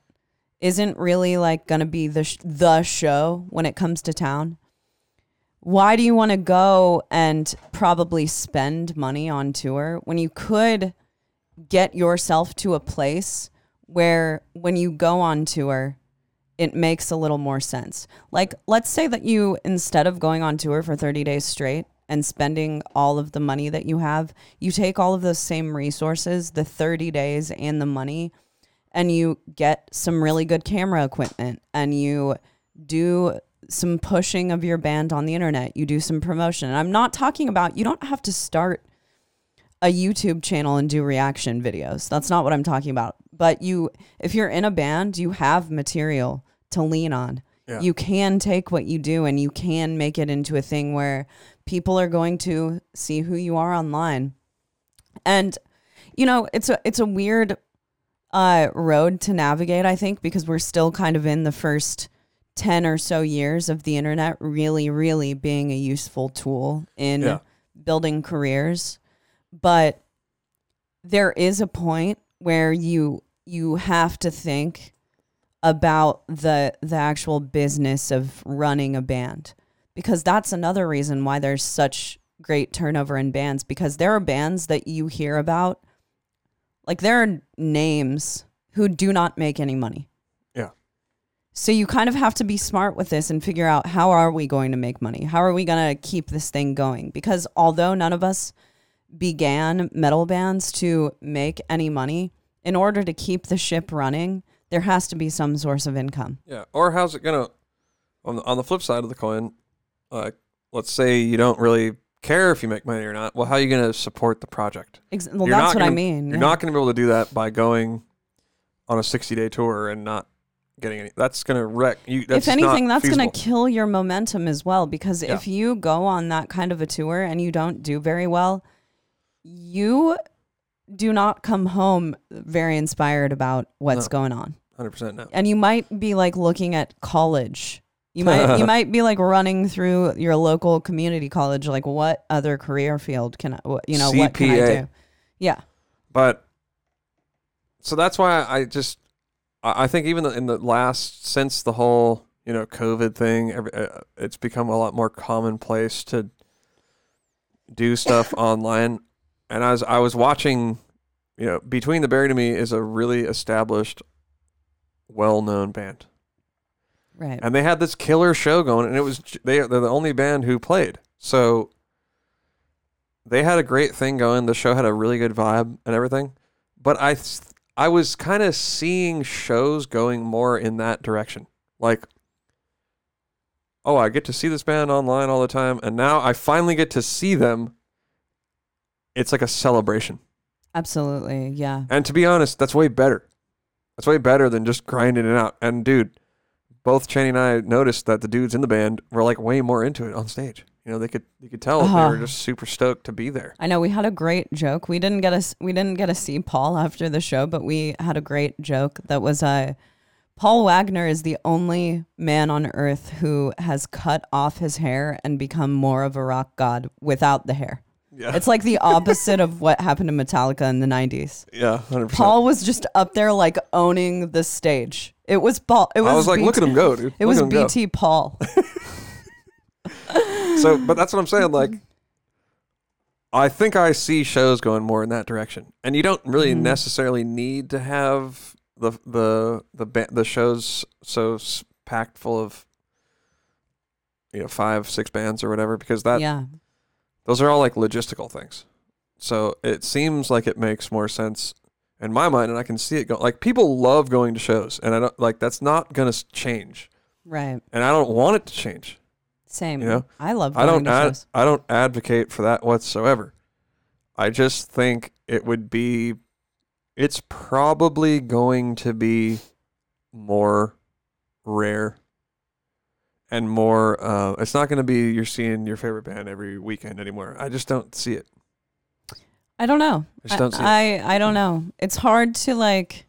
Isn't really like going to be the sh- the show when it comes to town?" Why do you want to go and probably spend money on tour when you could get yourself to a place where when you go on tour, it makes a little more sense. Like, let's say that you, instead of going on tour for 30 days straight and spending all of the money that you have, you take all of those same resources, the 30 days and the money, and you get some really good camera equipment and you do some pushing of your band on the internet. You do some promotion. And I'm not talking about you don't have to start a YouTube channel and do reaction videos. That's not what I'm talking about. But you if you're in a band, you have material to lean on. Yeah. You can take what you do and you can make it into a thing where people are going to see who you are online. And you know, it's a it's a weird uh road to navigate, I think, because we're still kind of in the first 10 or so years of the internet really really being a useful tool in Yeah. building careers but there is a point where you you have to think about the the actual business of running a band because that's another reason why there's such great turnover in bands because there are bands that you hear about like there are names who do not make any money Yeah. so you kind of have to be smart with this and figure out how are we going to make money? How are we going to keep this thing going? Because although none of us began metal bands to make any money, in order to keep the ship running, there has to be some source of income. Yeah. Or how's it gonna on the on the flip side of the coin, like let's say you don't really care if you make money or not. Well, how are you gonna support the project? Ex- well, You're that's what I gonna- mean. You're yeah. not gonna be able to do that by going on a sixty day tour and not getting any that's gonna wreck you that's if anything, that's going to kill your momentum as well. Because Yeah. if you go on that kind of a tour and you don't do very well, you do not come home very inspired about what's No. going on. hundred percent no. and you might be like looking at college. You might you might be like running through your local community college, like what other career field can I, what- you know, what can I CPA. do? Yeah, But so that's why I just I I think even in the last since the whole you know COVID thing, every, uh, it's become a lot more commonplace to do stuff online. And as I was watching, you know, Between the Buried and Me is a really established, well-known band, right. and they had this killer show going, and it was they they're the only band who played. So they had a great thing going. The show had a really good vibe and everything. But I I was kind of seeing shows going more in that direction. Like oh, I get to see this band online all the time and now I finally get to see them. It's like a celebration. Absolutely, yeah. And to be honest, that's way better. That's way better than just grinding it out. And dude, both Channing and I noticed that the dudes in the band were like way more into it on stage. You know, they could you could tell they Uh-huh. were just super stoked to be there. I know we had a great joke. We didn't get us we didn't get to see Paul after the show, but we had a great joke that was uh Paul Waggoner is the only man on earth who has cut off his hair and become more of a rock god without the hair. Yeah. It's like the opposite of what happened to Metallica in the 90s. yeah, 100%. Paul was just up there like owning the stage. It was Paul. It was I was like, BT, look at him go, dude. It Look was him go. BT Paul. So, but that's what I'm saying. Like, I think I see shows going more in that direction, and you don't really Mhm. necessarily need to have the the the ba- the shows so packed full of you know five six bands or whatever because that yeah. Those are all like logistical things. So it seems like it makes more sense in my mind, and I can see it going. Like people love going to shows, and I don't like that's not gonna change, Right. and I don't want it to change. Same. You know, I love I don't to ad- shows. I don't advocate for that whatsoever. I just think it would be it's probably going to be more rare and more uh, it's not going to be you're seeing your favorite band every weekend anymore. I just don't see it. I don't know. I just don't see it. I, I don't know. It's hard to like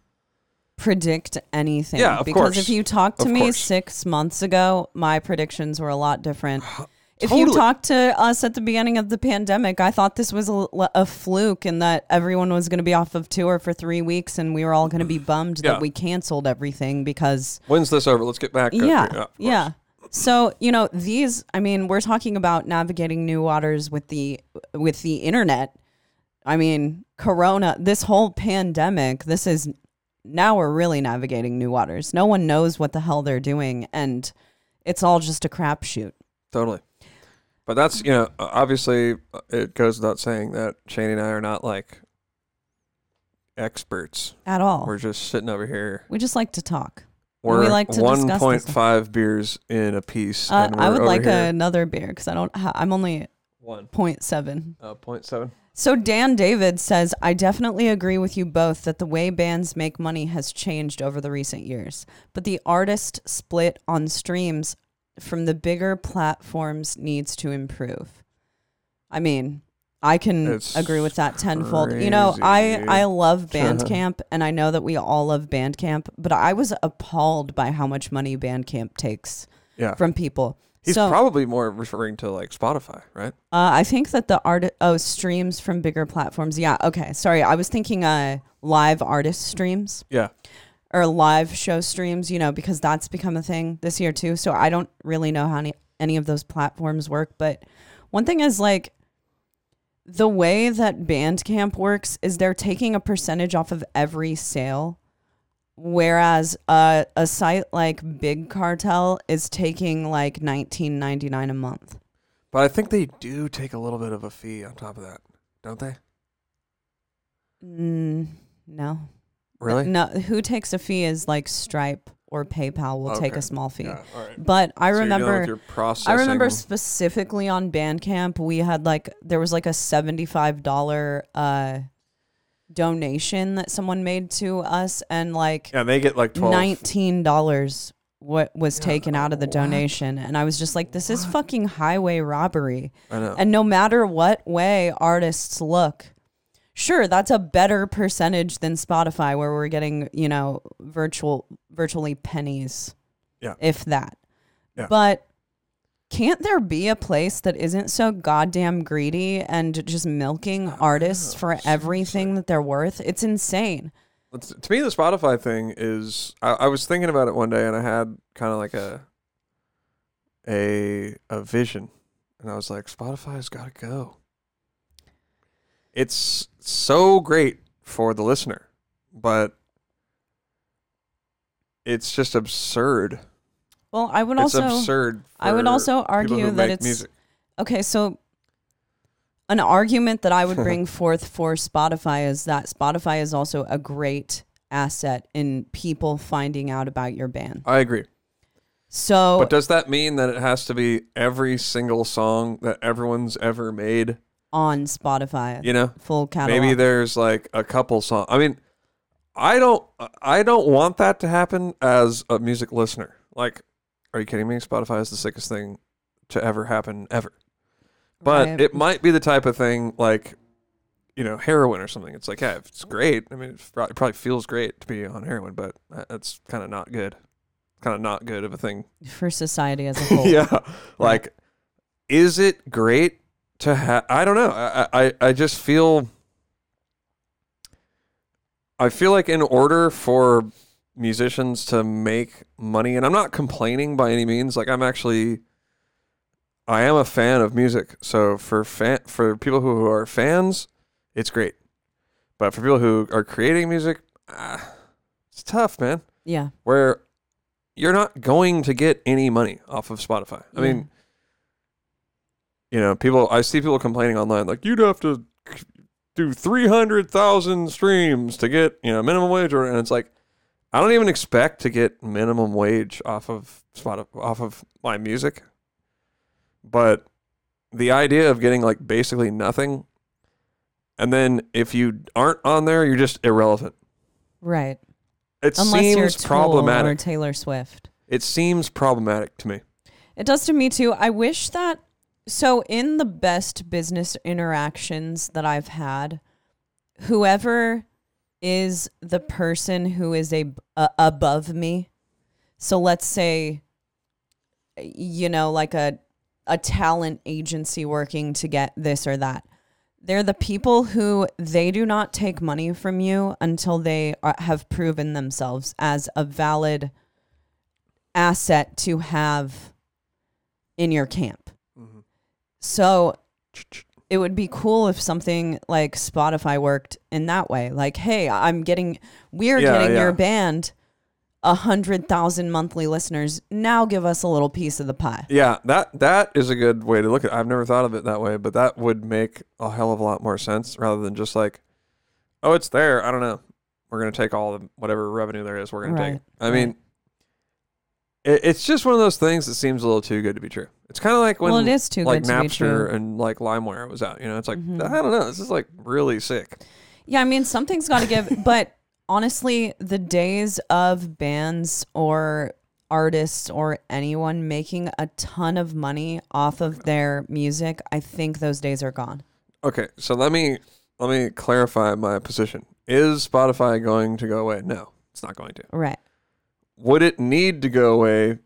predict anything. Yeah, of because course. if you talked to Of me course. six months ago, my predictions were a lot different. If you Totally. talked to us at the beginning of the pandemic, I thought this was a, a fluke and that everyone was going to be off of tour for three weeks and we were all going to be bummed Yeah. that we canceled everything because When's this over? Let's get back. up yeah, here. of course. yeah. So you know these. I mean, we're talking about navigating new waters with the with the internet. I mean, Corona. This whole pandemic. This is now we're really navigating new waters. No one knows what the hell they're doing, and it's all just a crapshoot. Totally. But that's you know obviously uh, it goes without saying that Shane and I are not like experts. At all. We're just sitting over here. we just like to talk. We're we like to discuss one this point stuff. five beers in a piece. Uh, and I would like here. another beer because I don't. Ha- I'm only one 0.7. uh, point seven. So Dan David says, I definitely agree with you both that the way bands make money has changed over the recent years, but the artist split on streams from the bigger platforms needs to improve. I mean, I can It's agree with that tenfold. You know, I. I love Bandcamp and I know that we all love Bandcamp, but I was appalled by how much money Bandcamp takes Yeah, from people. he's so, probably more referring to like Spotify, right? uh, I think that the art oh streams from bigger platforms. Yeah, okay. Sorry, I was thinking uh live artist streams Yeah, or live show streams. You know, because that's become a thing this year too. So I don't really know how any any of those platforms work. But one thing is like the way that Bandcamp works is they're taking a percentage off of every sale. Whereas uh, a site like Big Cartel is taking like nineteen ninety nine a month. but I think they do take a little bit of a fee on top of that, don't they? Mm, no. Really? No, who takes a fee is like Stripe or PayPal will take Okay. a small fee. Yeah. All right. But I So you're dealing with remember your I processing. remember specifically on Bandcamp we had like there was like a $75 uh donation that someone made to us and like Yeah, they get like twelve. $19 what was taken out of the donation and I was just like this is fucking highway robbery. I know. And no matter what way artists look, sure, that's a better percentage than Spotify, where we're getting, you know, virtual, virtually pennies, Yeah. if that. Yeah. But can't there be a place that isn't so goddamn greedy and just milking ah, artists for everything that they're worth? It's insane. It's- to me, the Spotify thing is. I, I was thinking about it one day, and I had kind of like a a a vision, and I was like, Spotify's got to go. It's so great for the listener, but it's just absurd. Well, I would it's also, absurd. I would also argue that it's music. Okay, so an argument that I would bring forth for Spotify is that Spotify is also a great asset in people finding out about your band. I agree. So But does that mean that it has to be every single song that everyone's ever made? On Spotify, You know, full catalog. maybe there's like a couple songs. I mean, I don't, I don't want that to happen as a music listener. Like, are you kidding me? Spotify is the sickest thing to ever happen ever. But Right. it might be the type of thing like, you know, heroin or something. It's like, yeah, it's great. I mean, it probably feels great to be on heroin, but that- that's kind of not good. Kind of not good of a thing for society as a whole. yeah. Like, is it great to have? I don't know. I, I, I just feel. I feel like in order for musicians to make money, and I'm not complaining by any means. Like I'm actually, I am a fan of music. So for fan for people who are fans, it's great. But for people who are creating music, ah, it's tough, man Yeah. where you're not going to get any money off of Spotify. I mean, you know, people I see people complaining online like you'd have to do 300,000 streams to get, you know, minimum wage or and it's like I don't even expect to get minimum wage off of Spotify off of my music. But the idea of getting like basically nothing and then if you aren't on there, you're just irrelevant. right. It Unless you're seems Tool problematic. or Taylor Swift. It seems problematic to me. It does to me too. I wish that so in the best business interactions that I've had, whoever is the person who is a, above me. So let's say you know like a a talent agency working to get this or that. They're the people who they do not take money from you until they are, have proven themselves as a valid asset to have in your camp. So it would be cool if something like Spotify worked in that way. Like, hey, I'm getting, we're Yeah, getting yeah. your band a hundred thousand monthly listeners. Now give us a little piece of the pie. Yeah, that that is a good way to look at it. I've never thought of it that way, but that would make a hell of a lot more sense rather than just like, oh, it's there. I don't know. We're gonna take all the whatever revenue there is. We're gonna take. Right, it. I right. mean, it, it's just one of those things that seems a little too good to be true. It's kind of like when well, it is too like good to be Napster true. and like LimeWire was out. You know, it's like Mhm. I don't know. This is like really sick. Yeah, I mean, something's got to give. but honestly, the days of bands or artists or anyone making a ton of money off of their music, I think those days are gone. Okay, so let me let me clarify my position. Is Spotify going to go away? No, it's not going to. Right. Would it need to go away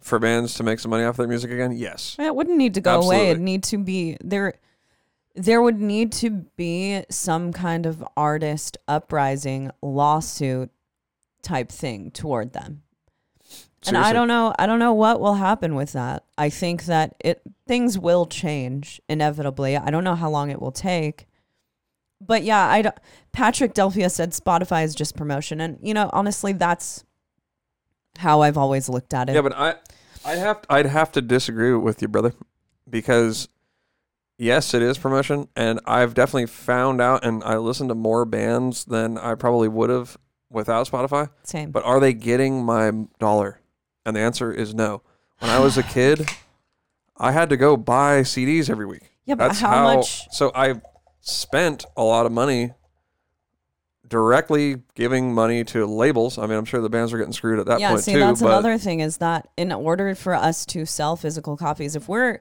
for bands to make some money off their music again? Yes. It wouldn't need to go away. It'd need to be there. There would need to be some kind of artist uprising lawsuit type thing toward them. And I don't know. I don't know what will happen with that. I think that it things will change inevitably. I don't know how long it will take. But yeah, I don't, Patrick Delphia said Spotify is just promotion, and you know, honestly, that's how I've always looked at it. Yeah, but I I'd have I'd have to disagree with you, brother, because yes, it is promotion, and I've definitely found out, and I listen to more bands than I probably would have without Spotify. Same. But are they getting my dollar? And the answer is no. When I was a kid, I had to go buy CDs every week. yeah, but That's how, how. much? So I spent a lot of money directly giving money to labels. I mean, I'm sure the bands are getting screwed at that point. yeah, point see, too. that's but another thing is that in order for us to sell physical copies, if we're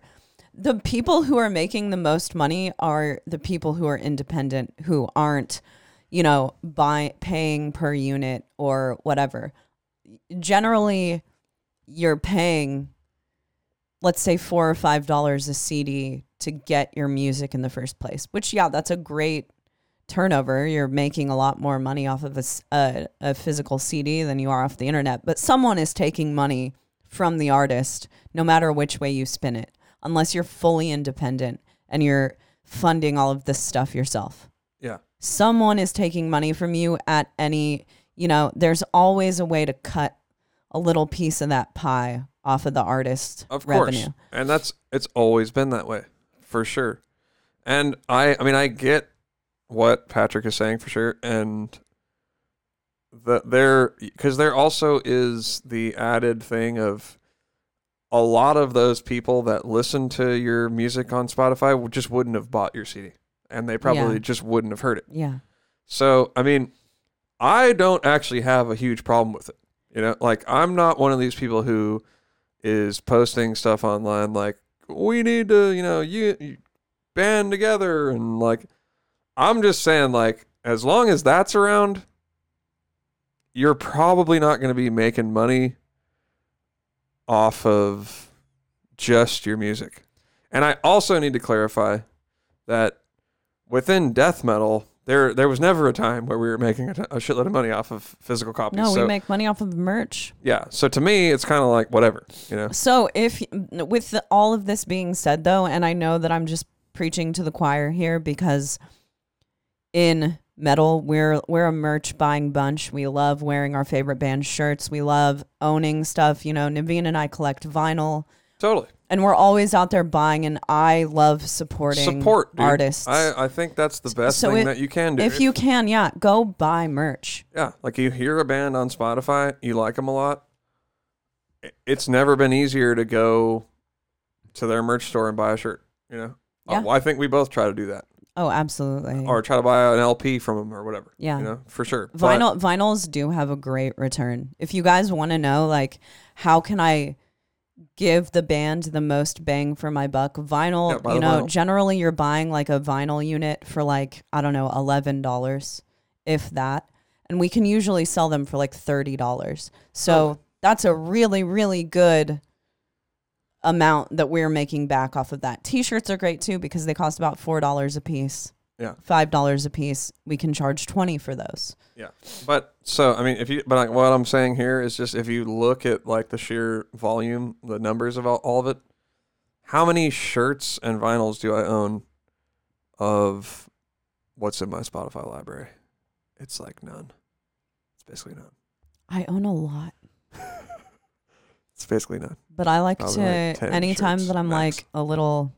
the people who are making the most money are the people who are independent, who aren't, you know, buy paying per unit or whatever. Generally, you're paying, let's say, four or five dollars a CD to get your music in the first place. Which, yeah, that's a great turnover. You're making a lot more money off of a physical CD than you are off the internet. But someone is taking money from the artist, no matter which way you spin it, unless you're fully independent and you're funding all of this stuff yourself. yeah, Someone is taking money from you at any, you know, there's always a way to cut a little piece of that pie off of the artist of course, revenue. and that's it's always been that way for sure. And I, I mean, I get what Patrick is saying for sure, and the there because there also is the added thing of a lot of those people that listen to your music on Spotify would- just wouldn't have bought your CD, and they probably Yeah. just wouldn't have heard it. Yeah. So, I mean, I don't actually have a huge problem with it. You know, like I'm not one of these people who is posting stuff online like we need to, you know, you, you band together and like I'm just saying like as long as that's around you're probably not going to be making money off of just your music. And I also need to clarify that within death metal, there there was never a time where we were making a shitload of money off of physical copies. No, so, we make money off of merch. yeah. So to me, it's kind of like whatever, you know. So if with the, all of this being said though, and I know that I'm just preaching to the choir here because in metal we're we're a merch buying bunch. We love wearing our favorite band shirts. We love owning stuff. You know, Navene and I collect vinyl. Totally And we're always out there buying, and I love supporting support dude. artists. I I think that's the best So thing it- that you can do. if you can, yeah, go buy merch. yeah, like you hear a band on Spotify, you like them a lot. It's never been easier to go to their merch store and buy a shirt. You know, Yeah. I think we both try to do that, Oh, absolutely. or try to buy an LP from them or whatever. Yeah. you know, for sure. But- Vinyl vinyls do have a great return. If you guys want to know like how can I give the band the most bang for my buck, vinyl, Yeah, you know, vinyl. generally you're buying like a vinyl unit for like I don't know, $11 if that. And we can usually sell them for like $30. So Okay. that's a really really good amount that we're making back off of that. T-shirts are great too because they cost about $4 a piece. Yeah. $5 a piece. We can charge 20 for those. Yeah, but so I mean, if you but like what I'm saying here is just if you look at like the sheer volume, the numbers of all, all of it, how many shirts and vinyls do I own of what's in my Spotify library? It's like none. It's basically none. I own a lot, It's basically none. But I like Probably to like 10 anytime shirts that I'm max. like a little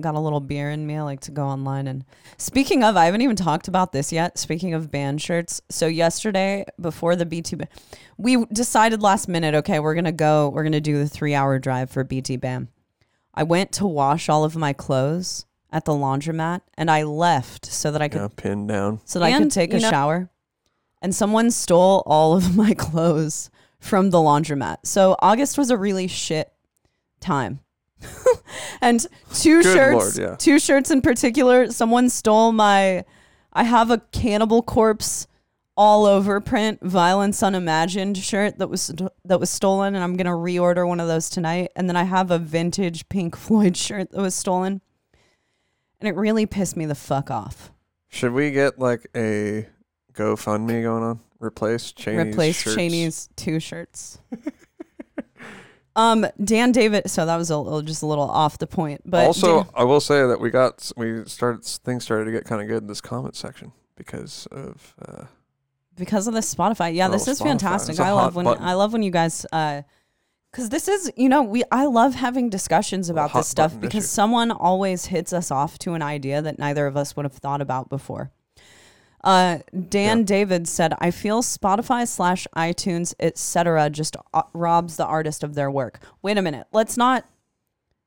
got a little beer in me, I like to go online and speaking of, I haven't even talked about this yet. Speaking of band shirts, so yesterday before the BT ba- we decided last minute, okay, we're going to go, we're going to do the 3-hour drive for BT Bam. I went to wash all of my clothes at the laundromat and I left so that I could Yeah, pinned down. so that I could And, take a you know- shower. And someone stole all of my clothes from the laundromat. So August was a really shit time. and two Good shirts, Lord, yeah. two shirts in particular, someone stole my I have a Cannibal Corpse all over print Violence Unimagined shirt that was that was stolen and I'm going to reorder one of those tonight. And then I have a vintage Pink Floyd shirt that was stolen. And it really pissed me the fuck off. Should we get like a GoFundMe going on? Replace Chaney's replace shirts? Chaney's two shirts. um, Dan David. So that was a little, just a little off the point, but also, Dan- I will say that we got we started things started to get kind of good in this comment section because of uh, because of the Spotify, yeah, this Oh, is Spotify. fantastic. I love when button. I love when you guys, uh, because this is you know we I love having discussions about this stuff because issue. someone always hits us off to an idea that neither of us would have thought about before. Uh, Dan Yeah. David said, "I feel Spotify slash iTunes etc. just uh, robs the artist of their work." Wait a minute, let's not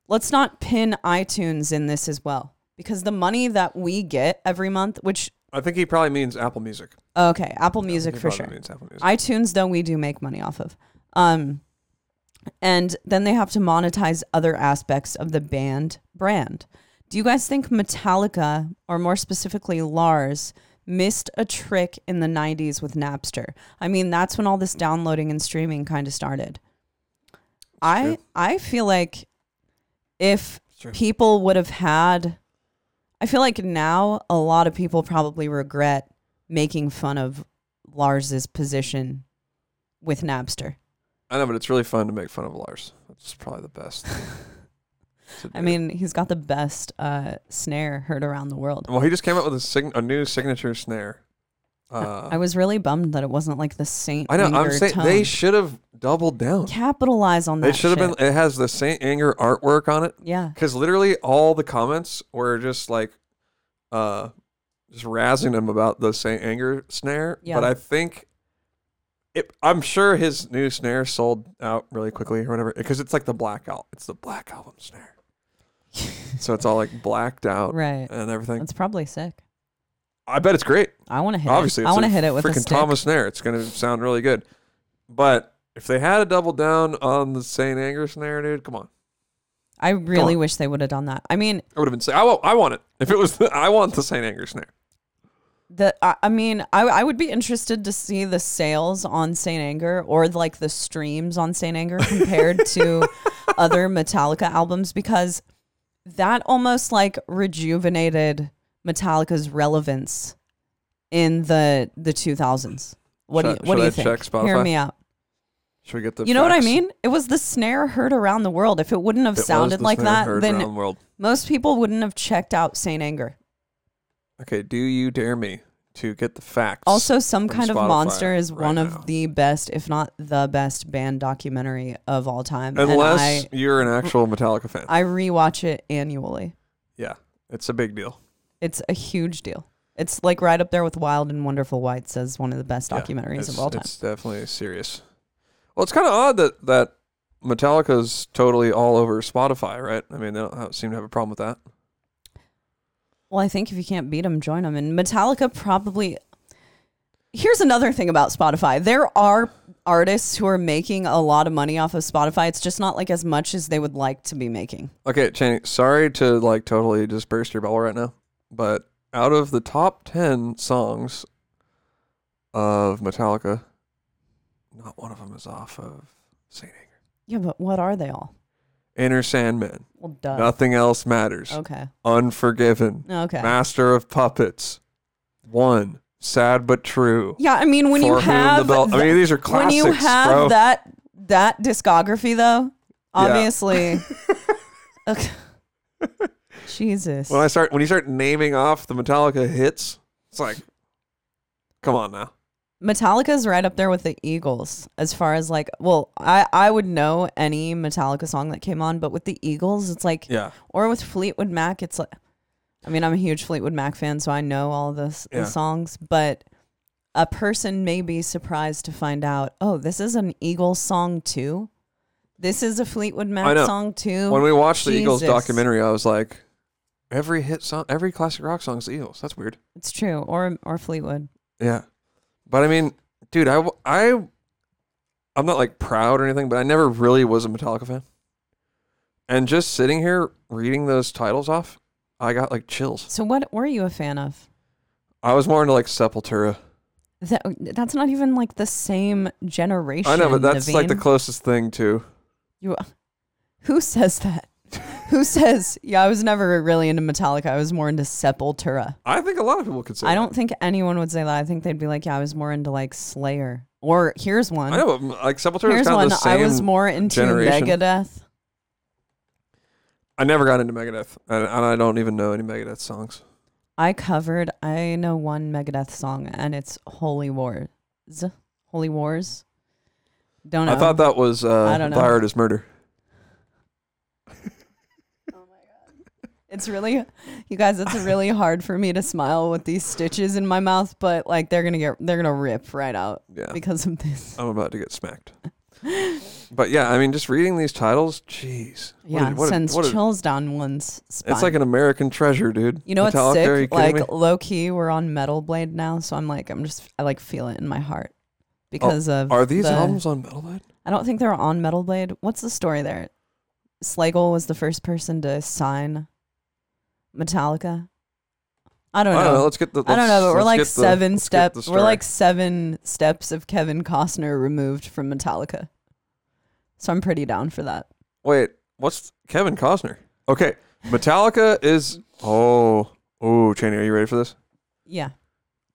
let's not pin iTunes in this as well because the money that we get every month, which I think he probably means Apple Music. okay, Apple Music for sure. Means Apple Music. iTunes though we do make money off of. Um and then they have to monetize other aspects of the band brand. Do you guys think Metallica or more specifically Lars missed a trick in the 90s with Napster? I mean, that's when all this downloading and streaming kind of started. I true. I feel like if people would have had I feel like now a lot of people probably regret making fun of Lars's position with Napster. I know, but it's really fun to make fun of Lars. That's probably the best. I mean, he's got the best uh, snare heard around the world. well, he just came out with a, sign- a new signature snare. Uh, I was really bummed that it wasn't like the Saint. I know. I'm saying tone. they should have doubled down. capitalize on that. It should have been. It has the Saint Anger artwork on it Yeah, because literally all the comments were just like, uh, just razzing him about the Saint Anger snare. Yeah. But I think. It, I'm sure his new snare sold out really quickly or whatever because it's like the black album. It's the black album snare, so it's all like blacked out right. and everything. It's probably sick. I bet it's great. I want to hit Obviously, it. I want to hit it with a freaking stick. Tama snare. It's going to sound really good. But if they had a double down on the Saint Anger snare, dude, come on. I really on. wish they would have done that. I mean, I would have been saying, I want, I want it. If it was, the, I want the Saint Anger snare. the I, I mean, I I would be interested to see the sales on Saint Anger or like the streams on Saint Anger compared to other Metallica albums because that almost like rejuvenated Metallica's relevance in the the 2000s. What do you what do you I think? Hear me out. Should we get the? You know what I mean? It was the snare heard around the world. If it wouldn't have It sounded like that, then the most people wouldn't have checked out Saint Anger. Okay, do you dare me to get the facts? Also, Some Kind of Spotify Monster is right one now. of the best, if not the best, band documentary of all time. And unless I, you're an actual Metallica fan. I rewatch it annually. yeah, it's a big deal. It's a huge deal. It's like right up there with Wild and Wonderful Whites as one of the best Yeah, documentaries it's, of all time. It's definitely serious. Well, it's kind of odd that that Metallica's totally all over Spotify, right? I mean, they don't have, seem to have a problem with that. Well, I think if you can't beat them, join them. And Metallica probably. Here's another thing about Spotify. There are artists who are making a lot of money off of Spotify. It's just not like as much as they would like to be making. Okay, Channing, sorry to like totally just burst your bubble right now, but out of the top 10 songs of Metallica, not one of them is off of Saint Anger. Yeah, but what are they all? Enter Sandman, Well, duh. Nothing Else Matters, Okay. Unforgiven, Okay. Master of Puppets, One, Sad But True. Yeah, I mean when you For the have Bell- I mean, these are when classics, you have bro. that that discography though, obviously. okay. Jesus. When I start, when you start naming off the Metallica hits, it's like, come on now. Metallica's right up there with the Eagles as far as like, well, I I would know any Metallica song that came on, but with the Eagles, it's like, Yeah. or with Fleetwood Mac, it's like, I mean, I'm a huge Fleetwood Mac fan, so I know all this Yeah. the songs, but a person may be surprised to find out, oh, this is an Eagles song too. This is a Fleetwood Mac song too. When we watched the Eagles documentary, I was like, every hit song, every classic rock song is the Eagles. That's weird. it's true, or or Fleetwood. Yeah. But I mean, dude, I I I'm not like proud or anything, but I never really was a Metallica fan. And just sitting here reading those titles off, I got like chills. So what were you a fan of? I was more into like Sepultura. That, that's not even like the same generation. I know, but that's like the closest thing to. You, who says that? who says? Yeah, I was never really into Metallica. I was more into Sepultura. I think a lot of people could say. I that. don't think anyone would say that. I think they'd be like, yeah, I was more into like Slayer. Or here's one. I know, but like Sepultura is kind one. of the same. I was more into generation. Megadeth. I never got into Megadeth, and, and I don't even know any Megadeth songs. I covered. I know one Megadeth song, and it's Holy Wars. Holy Wars. Don't know. I thought that was uh, I don't know. Thy Art is Murder. It's really, you guys. It's really hard for me to smile with these stitches in my mouth, but like they're gonna get, they're gonna rip right out Yeah, because of this. I'm about to get smacked. but yeah, I mean, just reading these titles, jeez. What Yeah, what a- sends what a- chills down one's spine. It's like an American treasure, dude. you know what's sick? Like me? low key, we're on Metal Blade now, so I'm like, I'm just, I like feel it in my heart because oh, of. Oh, Are these the- albums on Metal Blade? I don't think they're on Metal Blade. What's the story there? Slagel was the first person to sign Metallica. I don't I know. don't know. Let's get the. I don't know, but we're like seven the steps. We're like seven steps of Kevin Costner removed from Metallica. So I'm pretty down for that. Wait, what's Kevin Costner? Okay, Metallica is. Oh, oh, Chaney, are you ready for this? Yeah,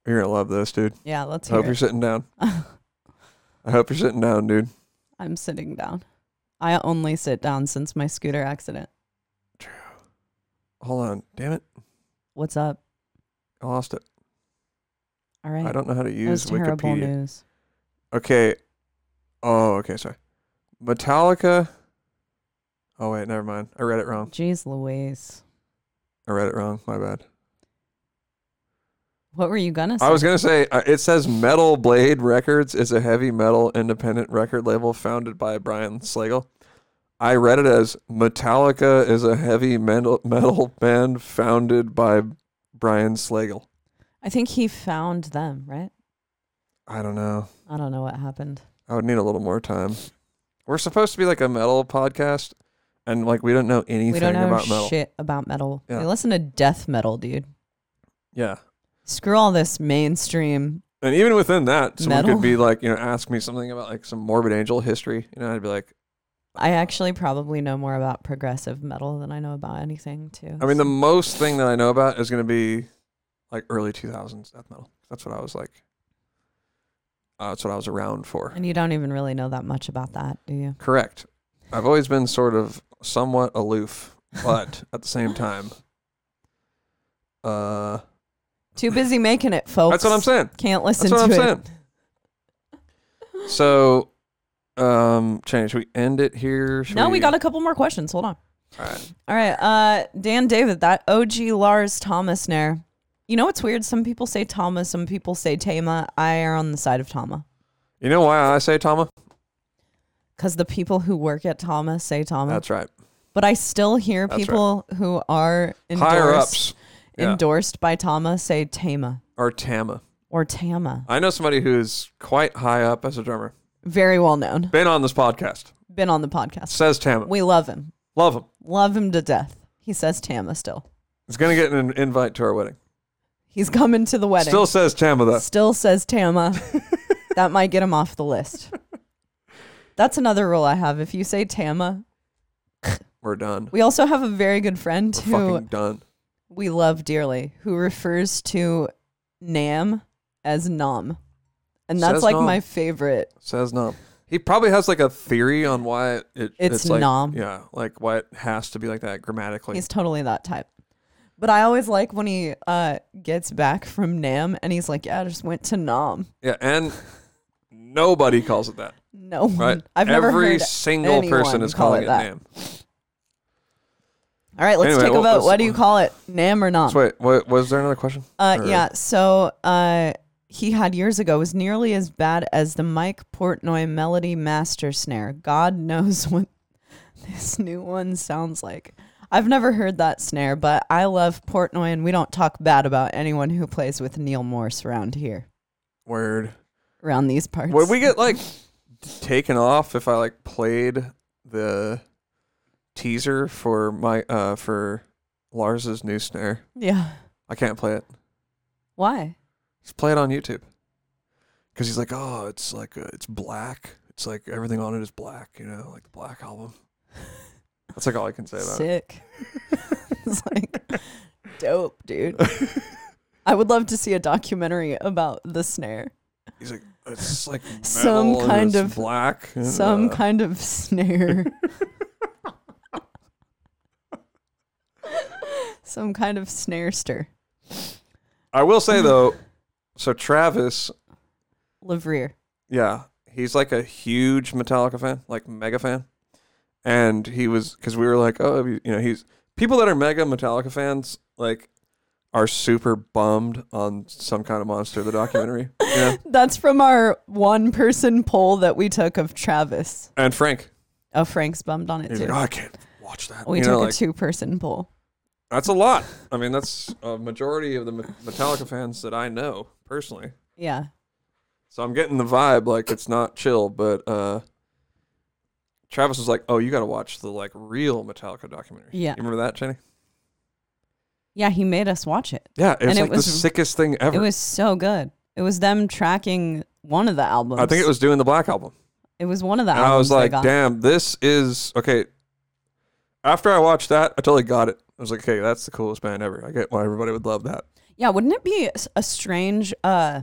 You're gonna love this, dude. yeah. Let's I hope you're sitting down. I hope you're sitting down, dude. I'm sitting down. I only sit down since my scooter accident. Hold on, damn it, What's up? I lost it. All right. I don't know how to that was use terrible Wikipedia. news. Okay. Oh, okay, sorry. Metallica. Oh wait, never mind. I read it wrong. Jeez Louise. I read it wrong. My bad. What were you gonna say? I was gonna say uh, it says Metal Blade Records is a heavy metal independent record label founded by Brian Slagel. I read it as Metallica is a heavy metal metal band founded by Brian Slagel. I think he found them, right? I don't know. I don't know what happened. I would need a little more time. We're supposed to be like a metal podcast, and like we don't know anything we don't know about metal. shit about metal. Yeah. We listen to death metal, dude. Yeah. Screw all this mainstream. And even within that, someone Metal? could be like, you know, ask me something about like some Morbid Angel history. You know, I'd be like, I actually probably know more about progressive metal than I know about anything too. I mean, the most thing that I know about is going to be like early 2000s death metal. That's what I was like. Uh, that's what I was around for. and you don't even really know that much about that, do you? Correct. I've always been sort of somewhat aloof, but at the same time, uh, Too busy making it, folks. that's what I'm saying. Can't listen That's what to I'm it. saying. So, um, change. Should we end it here? Should No, we got a couple more questions. Hold on. All right. All right, uh, Dan David, that OG Lars Thomas Nair. You know what's weird? Some people say Thomas, some people say Tama. I are on the side of Tama You know why I say Tama? because the people who work at Tama say Tama. That's right. but I still hear That's right. people who are endorsed, Higher ups yeah. endorsed by Tama say Tama or Tama. or Tama. I know somebody who's quite high up as a drummer. Very well known. Been on this podcast. Been on the podcast. Says Tama. We love him. Love him. Love him to death. He says Tama still. He's gonna get an invite to our wedding. He's coming to the wedding. Still says Tama though. Still says Tama. that might get him off the list. That's another rule I have. If you say Tama, We're done. we also have a very good friend We're who fucking done. we love dearly who refers to Nam as Nam. And that's Says like my favorite. Says no. He probably has like a theory on why it, It's like nom. yeah, like why it has to be like that grammatically. He's totally that type. But I always like when he uh, gets back from Nam and he's like, "Yeah, I just went to Nam." Yeah, and nobody calls it that. No one. Right? I've never Every heard single person is call calling it it, that. Nam. All right, let's Anyway, take a well, vote. let's- What do you call it, Nam or Nam? So wait, what, was there another question? Uh, Or- yeah. So uh, he had years ago was nearly as bad as the Mike Portnoy Melody Master Snare. God knows what this new one sounds like. I've never heard that snare, but I love Portnoy, and we don't talk bad about anyone who plays with Neal Morse around here, Word. around these parts. Would we get like taken off if I like played the teaser for my uh for Lars's new snare? Yeah. I can't play it. Why? Just play it on YouTube. Because he's like, oh, it's like uh, it's black. It's like everything on it is black. You know, like the Black album. That's like all I can say about it. Sick. it's like dope, dude. I would love to see a documentary about the snare. He's like, it's like Some kind of- black. and, Some uh, kind of snare. Some kind of snarester. I will say though, so Travis, LeVrier. yeah, he's like a huge Metallica fan, like mega fan, and he was because we were like, oh, you know, he's people that are mega Metallica fans like are super bummed on some kind of monster the documentary, know? That's from our one person poll that we took of Travis. and Frank, Oh, Frank's bummed on it he's too. like, oh, I can't watch that. we you took know, a like, two person poll. That's a lot. I mean, that's a majority of the Metallica fans that I know personally. Yeah. So I'm getting the vibe like it's not chill, but uh Travis was like, "Oh, you got to watch the like real Metallica documentary." Yeah. you remember that, Chaney? Yeah, he made us watch it. Yeah, it was And it like the was- sickest thing ever. It was so good. It was them tracking one of the albums. I think it was doing the Black album, It was one of the and albums. I was like, "Damn, this is okay." After I watched that, I totally got it. I was like, "Okay, that's the coolest band ever." I get why everybody would love that. Yeah, wouldn't it be a strange uh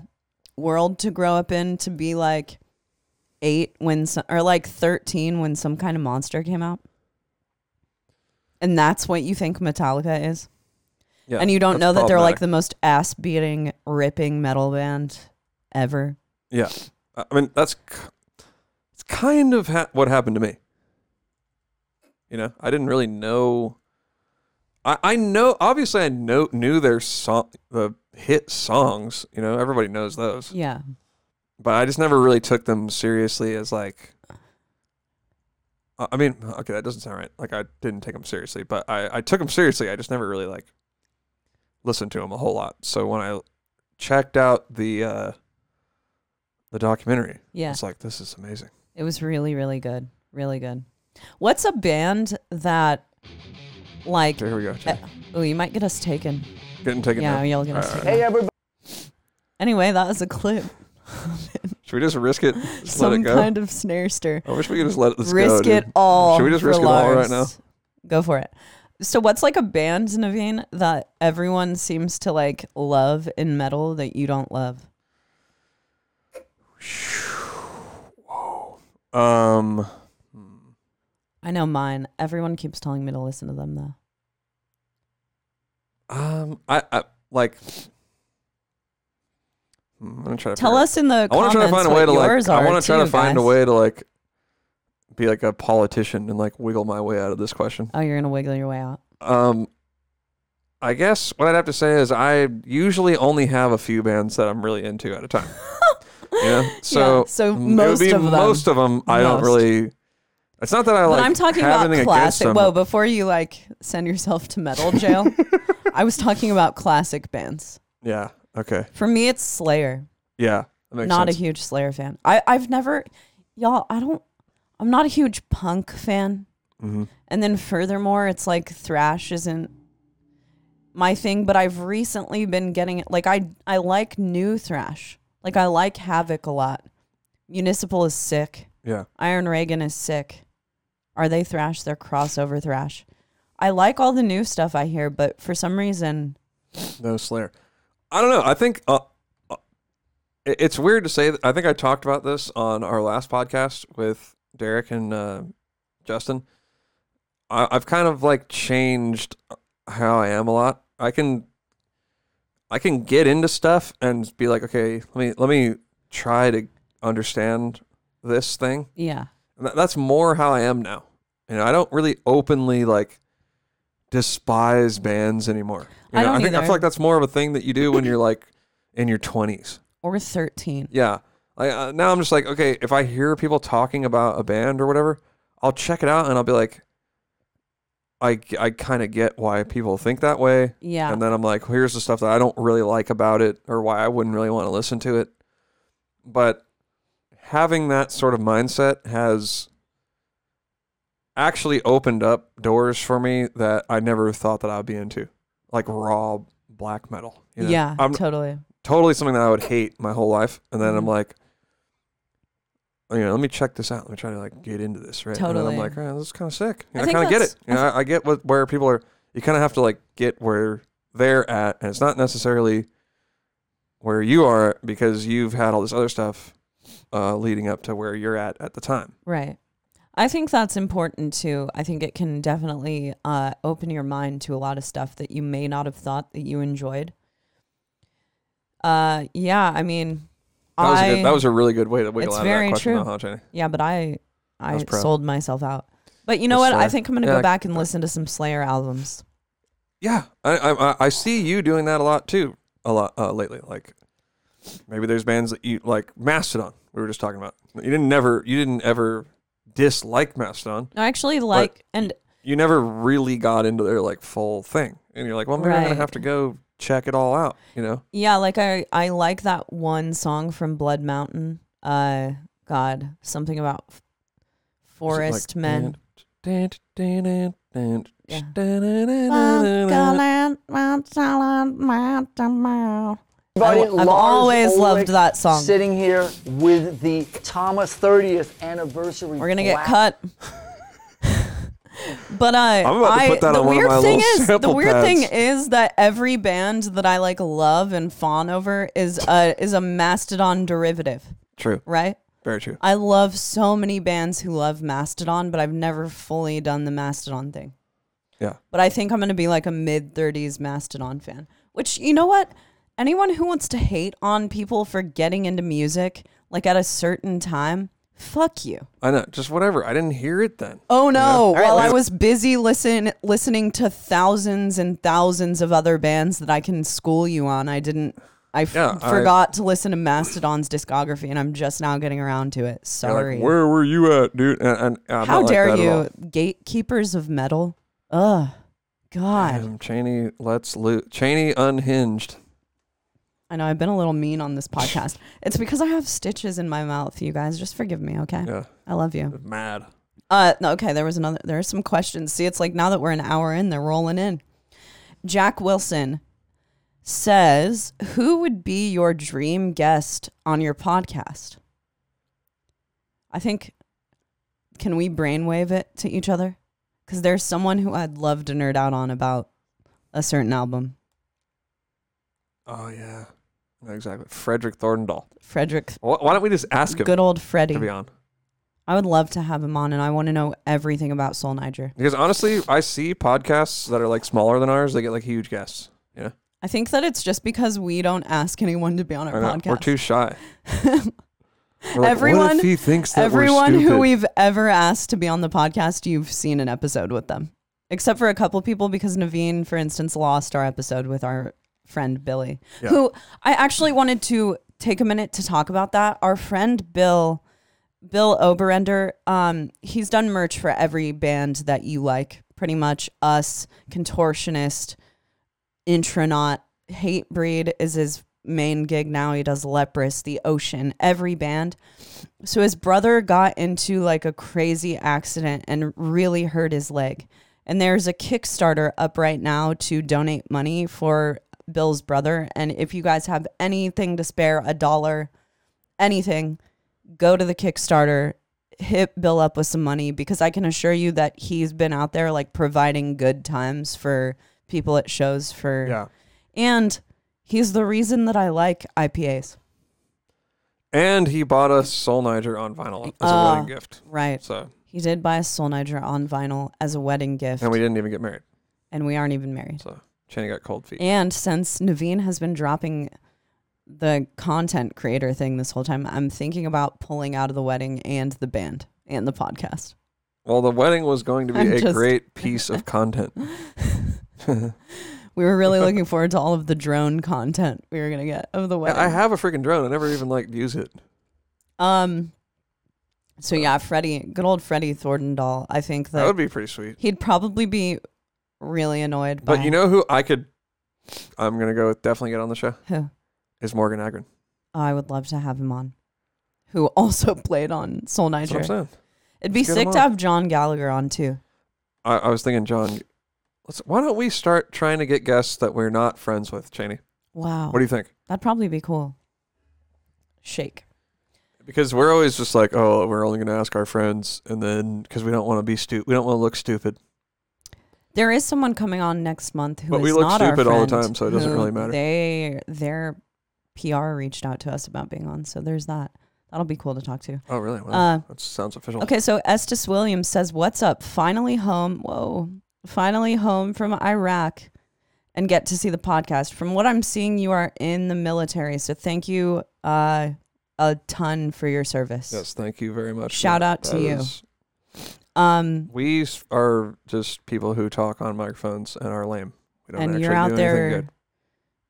world to grow up in to be like eight when some, or like thirteen when some kind of monster came out, and that's what you think Metallica is, Yeah, and you don't know that they're like the most ass beating, ripping metal band ever. Yeah, I I mean that's it's kind of ha- what happened to me. You know, I didn't really know. I I know obviously I know knew their song the hit songs. You know, everybody knows those, Yeah, but I just never really took them seriously as like. I mean, okay, that doesn't sound right. Like I didn't take them seriously, but I I took them seriously. I just never really like listened to them a whole lot. So when I checked out the uh the documentary, yeah. it's like this is amazing. It was really, really good, really good. What's a band that like? Here we go. Jay. Oh, you might get us taken. Getting taken Yeah, down. you'll get us All right, taken. all right. Anyway, that was a clip. Should we just risk it? Just let Some it go. kind of snare stir. I wish we could just let this risk go. it all. Should we just for risk it all right Lars. now? Go for it. So, what's like a band, Navene, that everyone seems to like love in metal that you don't love? Whoa. Um, I know mine. Everyone keeps telling me to listen to them though. um, I, I like. Hmm, I'm gonna try to Tell figure- us in the I want comments to try to find a way what to like. yours I want to try to too, find a guys. way to like be like a politician and like wiggle my way out of this question. Oh, you're gonna wiggle your way out. Um, I guess what I'd have to say is I usually only have a few bands that I'm really into at a time. yeah. So so it would most be of them. most of them I don't Most. really. It's not that I like. But. I'm talking have about anything against classic. them. Whoa, before you like send yourself to metal jail, I was talking about classic bands. Yeah. Okay. For me, it's Slayer. Yeah. That makes not sense. a huge Slayer fan. I I've never, y'all. I don't. I'm not a huge punk fan. Mhm. And then furthermore, it's like thrash isn't my thing. But I've recently been getting it. Like I I like new thrash. Like I like Havok a lot. Municipal is sick. Yeah. Iron Reagan is sick. Are they thrash? They're crossover thrash. I like all the new stuff I hear, but for some reason, No Slayer. I don't know. I think uh, uh, it's weird to say. That, I think I talked about this on our last podcast with Derek and uh, Justin. I, I've kind of like changed how I am a lot. I can I can get into stuff and be like, okay, let me let me try to understand this thing. Yeah. And that's more how I am now. You know, I don't really openly like despise bands anymore. You I know, don't think I either. feel like that's more of a thing that you do when you're like in your 20s. Or 13. Yeah. Like uh, now I'm just like, okay, if I hear people talking about a band or whatever, I'll check it out and I'll be like I I kind of get why people think that way. Yeah. And then I'm like, here's the stuff that I don't really like about it or why I wouldn't really want to listen to it. But having that sort of mindset has actually opened up doors for me that I never thought that I would be into, like raw black metal. you know? yeah, I'm totally. totally something that I would hate my whole life, and then I'm Mhm. like, you know, let me check this out. Let me try to like get into this, right? And then Totally. I'm like, oh, this is kind of sick. I And I, think kind of get that's- it. You know, I, I get what where people are. You kind of have to like get where they're at, and it's not necessarily where you are because you've had all this other stuff uh, leading up to where you're at at the time. Right. I think that's important too. I think it can definitely uh, open your mind to a lot of stuff that you may not have thought that you enjoyed. Uh, yeah, I mean, That was, I, a good, that was a really good way to wiggle It's out of very that question, true. huh, yeah, but I, I proud. sold myself out. But you know That's what? I think I'm gonna Yeah, go back and listen to some Slayer albums. Yeah, I, I I- I see you doing that a lot too, a lot uh, lately. Like maybe there's bands that you like Mastodon. We were just talking about. You didn't never you didn't ever dislike Mastodon. I actually like and You never really got into their like full thing, and you're like, well, maybe I'm gonna have to go check it all out. You know? yeah, like I I like that one song from Blood Mountain. Uh, God, something about f- forest men. Yeah. I, Everybody, have Lars always loved that song. Sitting here with the Thomas 30th anniversary. We're gonna get plaque. cut. but uh, I'm about to I, put that the on one of weird my thing little is the sample weird thing is that every band that I like love and fawn over is a is a Mastodon derivative, True, right? very true. I love so many bands who love Mastodon, but I've never fully done the Mastodon thing. Yeah, But I think I'm going to be like a mid 30s Mastodon fan. Which, you know what? Anyone who wants to hate on people for getting into music, like at a certain time, fuck you. I know. Just whatever. I didn't hear it then. Oh no! right, While I was busy listen listening to thousands and thousands of other bands that I can school you on, I didn't. I f- Yeah, I- forgot to listen to Mastodon's discography, and I'm just now getting around to it. You're like, Sorry. Where were you at, dude? And, and I'm How not like dare that at all. you, gatekeepers of metal? Ugh, God. Damn, Chaney, let's loot. Chaney unhinged. I know I've been a little mean on this podcast. It's because I have stitches in my mouth. You guys, just forgive me, okay? Yeah, I love you. mad. Uh, no, okay. There was another. There are some questions. See, it's like now that we're an hour in, they're rolling in. Jack Wilson says, "Who would be your dream guest on your podcast?" I think. Can we brainwave it to each other? Because there's someone who I'd love to nerd out on about a certain album. Oh yeah, exactly. Frederick Thordendal. Frederick, Why don't we just ask him good old Freddie. to be on? I would love to have him on, and I want to know everything about Sol Niger. Because honestly, I see podcasts that are like smaller than ours. They get like huge guests. Yeah, I think that it's just because we don't ask anyone to be on our I know. podcast. we're too shy. We're like, what Everyone- if he thinks that we're Everyone who stupid? we've ever asked to be on the podcast, you've seen an episode with them, except for a couple people, because Navene, for instance, lost our episode with our friend Billy, Yeah. who I actually wanted to take a minute to talk about that. Our friend Bill, Bill Oberender, um, he's done merch for every band that you like, pretty much. Us, Contortionist, Intronaut, Hatebreed is his main gig now. He does Leprous, The Ocean, every band. So his brother got into like a crazy accident and really hurt his leg. And there's a Kickstarter up right now to donate money for Bill's brother. And if you guys have anything to spare, a dollar, anything, go to the Kickstarter, hit Bill up with some money because I can assure you that he's been out there like providing good times for people at shows for yeah, and he's the reason that I like IPAs. and he bought us Sol Niger on vinyl as a Oh. wedding gift. Right. So, He did buy a Sol Niger on vinyl as a wedding gift, and we didn't even get married. and we aren't even married. So, Chaney got cold feet. And since Navene has been dropping the content creator thing this whole time, I'm thinking about pulling out of the wedding and the band and the podcast. Well, the wedding was going to be I'm a great piece of content. We were really looking forward to all of the drone content we were gonna get of the wedding. I have a freaking drone. I never even like use it. Um. So yeah, Freddie, good old Freddie Thordendal. I think That that would be pretty sweet. he'd probably be really annoyed. By But you know who I could? I'm gonna go with definitely get on the show. who? Is Morgan Ågren. I would love to have him on. Who also played on Soul That's what I'm saying. It'd be Let's get sick him to on. have John Gallagher on too. I, I was thinking, John. Let's. Why don't we start trying to get guests that we're not friends with, Chaney? Wow, What do you think? that'd probably be cool. Shake. Because we're always just like, oh, we're only gonna ask our friends, and then because we don't want to be stupid, we don't want to look stupid. There is someone coming on next month who But is we look not our stupid all the friend, time, so it doesn't who really matter. They their PR reached out to us about being on, so there's that. That'll be cool to talk to. Oh, really? Uh, that sounds official. Okay, so Estes Williams says, "What's up? Finally home. Whoa, finally home from Iraq, and get to see the podcast. From what I'm seeing, you are in the military, so thank you uh, a ton for your service. Yes, thank you very much. Shout out to you. is- Um, we are just people who talk on microphones and are lame. We don't and actually you're out do there good.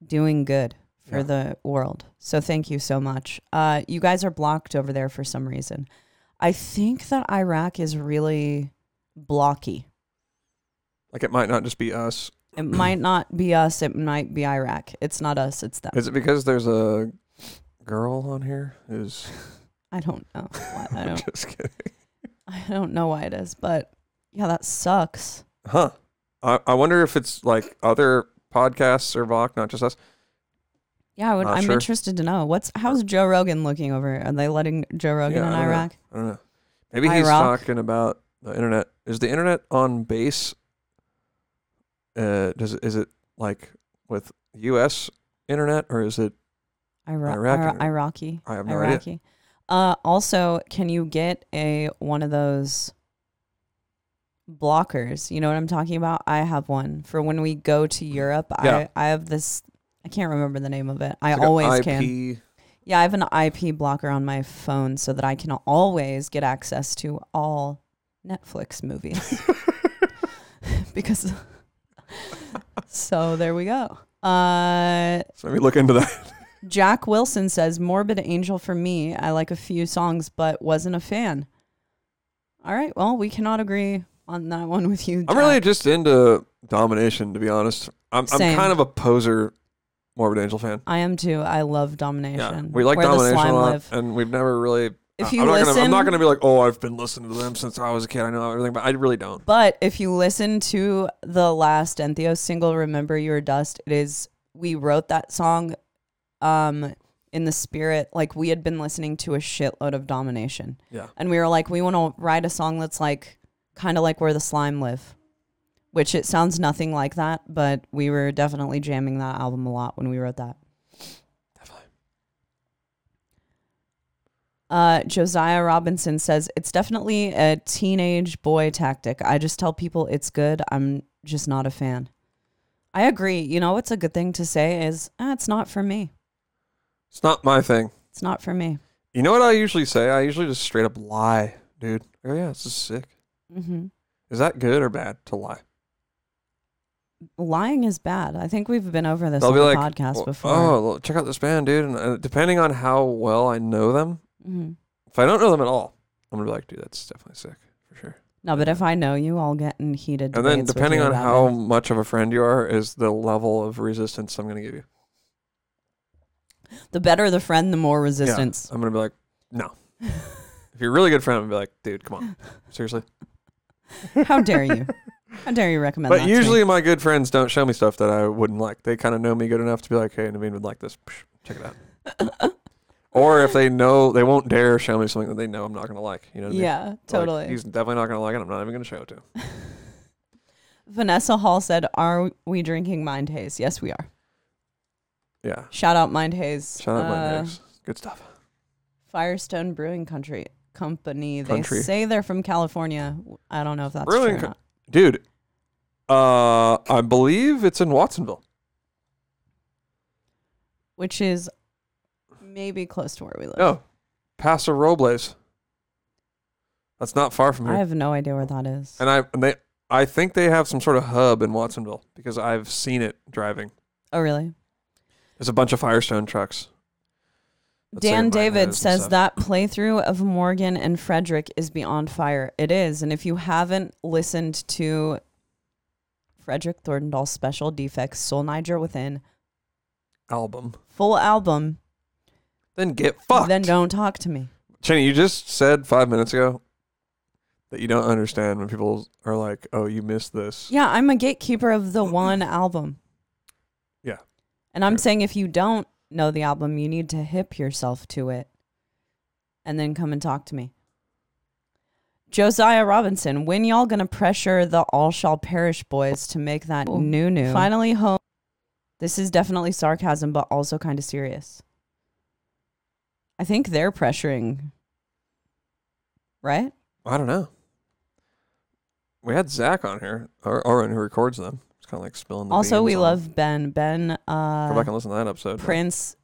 doing good for Yeah. the world. So thank you so much. Uh, you guys are blocked over there for some reason. I think that Iraq is really blocky. Like it might not just be us. It might not be us. It might be Iraq. It's not us. It's them. Is it because there's a girl on here? Who's I don't know. I don't. just kidding. I don't know why it is, but yeah, that sucks. Huh. I, I wonder if it's like other podcasts or Vok, not just us. Yeah, I would, Not I'm sure. interested to know what's how's Joe Rogan looking over? Are they letting Joe Rogan Yeah, in I don't know. Iraq? I don't know. Maybe he's Iraq? talking about the internet. Is the internet on base? Uh, does it, is it like with U.S. internet or is it? Ira- Iraq Ira- or- Iraqi. I have no idea. Iraqi. Uh, also, can you get a one of those blockers? You know what I'm talking about? I have one for when we go to Europe. Yeah. I I have this. I can't remember the name of it. I like always IP, can. Yeah, I have an IP blocker on my phone so that I can always get access to all Netflix movies. because so there we go. Uh So maybe look into that. Jack Wilson says Morbid Angel for me. I like a few songs but wasn't a fan. All right, well, we cannot agree on that one with you. I'm really just into domination, to be honest. I'm I'm Same. kind of a poser, Morbid Angel fan. I am too. I love Yeah, domination. we like Where the domination a slime lot, live. and we've never really. If you I'm not gonna, I'm not gonna be like, oh, I've been listening to them since I was a kid. I know everything, but I really don't. But if you listen to the last Entheos single, "Remember Your Dust," it is we wrote that song, um, in the spirit like we had been listening to a shitload of domination, Yeah. and we were like, we want to write a song that's like kind of like where the slime live, which it sounds nothing like that, but we were definitely jamming that album a lot when we wrote that. Definitely. Uh, Josiah Robinson says it's definitely a teenage boy tactic. I just tell people it's good. I'm just not a fan. I agree. You know what's a good thing to say is "Ah, it's not for me. It's not my thing. It's not for me. You know what I usually say? I usually just straight up lie, dude. Oh yeah, this is sick. hmm Is that good or bad to lie? Lying is bad. I think we've been over this They'll on the like, podcast "Well, before. Oh, check out this band, dude. And uh, depending on how well I know them, Mhm. if I don't know them at all, I'm gonna be like, dude, that's definitely sick for sure. No, but if I know you, I'll get in heated. And then depending on how it. much of a friend you are, is the level of resistance I'm gonna give you. The better the friend, the more Yeah, resistance. I'm gonna be like, no. if you're a really good friend, I'm gonna be like, dude, come on, seriously. How dare you? How dare you recommend But that? to me? usually my good friends don't show me stuff that I wouldn't like. They kind of know me good enough to be like, hey, Navene would like this. Check it out. or if they know, they won't dare show me something that they know I'm not gonna like. You know what I mean? yeah, Like, totally. he's definitely not gonna like it. I'm not even gonna show it to him. Vanessa Hall said, "Are we drinking Mind Haze?" Yes, we are. Yeah. Shout out Mind Haze. Shout out my Uh, eggs. Good stuff. Firestone Brewing Country Company. They Country. say they're from California. I don't know if that's Brewing true or co- Dude, Uh, I believe it's in Watsonville. which is maybe close to where we live. No, Paso Robles. That's not far from here. I have no idea where that is. and I and they I think they have some sort of hub in Watsonville because I've seen it driving. oh, really? There's a bunch of Firestone trucks. say Dan David says that playthrough of Morgan and Frederick is beyond fire. It is. And if you haven't listened to Frederick Thordendal's special defects, Sol Niger Within, album. full album, Then get fucked. then don't talk to me. Chaney, you just said five minutes ago that you don't understand when people are like, "Oh, you missed this." Yeah, I'm a gatekeeper of the one album. And I'm saying if you don't know the album, you need to hip yourself to it and then come and talk to me. Josiah Robinson, when y'all gonna pressure the All Shall Perish boys to make that new new? Finally home. This is definitely sarcasm, but also kind of serious. I think they're pressuring, right? I don't know. We had Zach on here, or Ohren, who records them. Kind of like spilling the Also, we love Ben. Ben, Go uh, back and listen to that episode. Prince.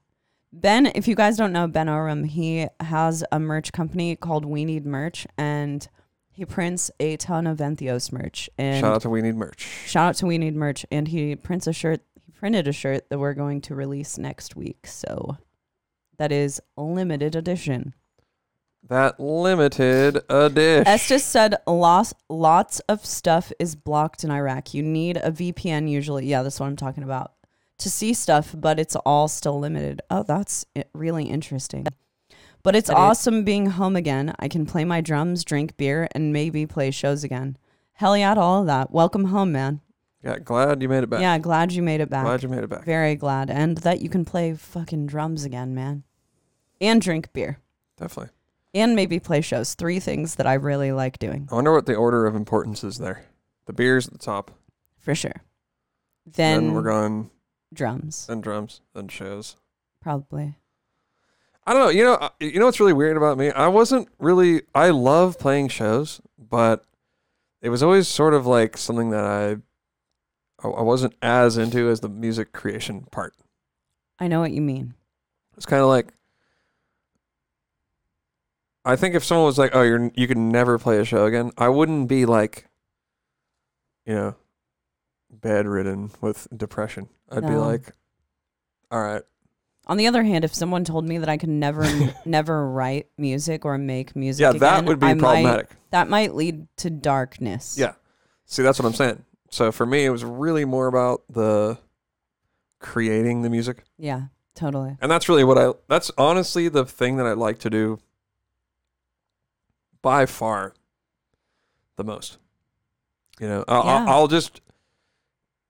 Ben, if you guys don't know Ben Orum, he has a merch company called We Need Merch, and he prints a ton of Entheos merch. And Shout out to We Need Merch. shout out to We Need Merch, and he prints a shirt. He printed a shirt that we're going to release next week, so that is limited edition. That limited edition. Estes said lots lots of stuff is blocked in Iraq. You need a VPN usually. Yeah, that's what I'm talking about. To see stuff, but it's all still limited. Oh, that's really interesting. But it's That is- awesome being home again. I can play my drums, drink beer, and maybe play shows again. Hell yeah to all of that. Welcome home, man. yeah, glad you made it back. Yeah, glad you made it back. glad you made it back. Very glad. And that you can play fucking drums again, man. And drink beer. Definitely. And maybe play shows. Three things that I really like doing. I wonder what the order of importance is there. The beer's at the top. For sure. Then, Then, we're going. drums, Then drums. Then shows. probably. I don't know. You know. uh, You know what's really weird about me? I wasn't really. I love playing shows, but it was always sort of like something that I. I I wasn't as into as the music creation part. I know what you mean. It's kind of like. I think if someone was like, "Oh, you're you can never play a show again," I wouldn't be like, you know, bedridden with depression. I'd be No. like, "All right, On the other hand, if someone told me that I could never, never write music or make music, yeah, that again, would be I Might, problematic." that might lead to darkness. Yeah. See, that's what I'm saying. So for me, it was really more about the creating the music, Yeah. Totally. and that's really what I. That's honestly the thing that I like to do. By far, the most. You know, I'll, I'll- Yeah. I'll just.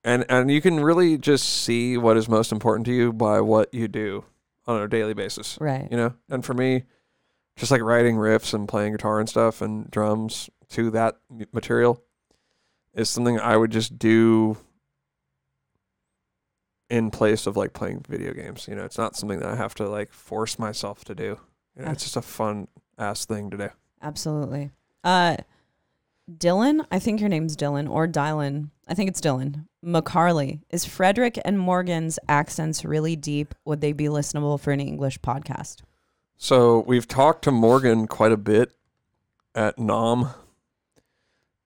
And and you can really just see what is most important to you by what you do on a daily basis. Right. You know, and for me, just like writing riffs and playing guitar and stuff and drums to that material is something I would just do in place of like playing video games. You know, it's not something that I have to like force myself to do. You know, it's just a fun ass thing to do. Absolutely. Uh, Dylan, I think your name's Dylan or Dylan. I think it's Dylan. McCarley. Is Frederick and Morgan's accents really deep? Would they be listenable for an English podcast? So we've talked to Morgan quite a bit at Nom,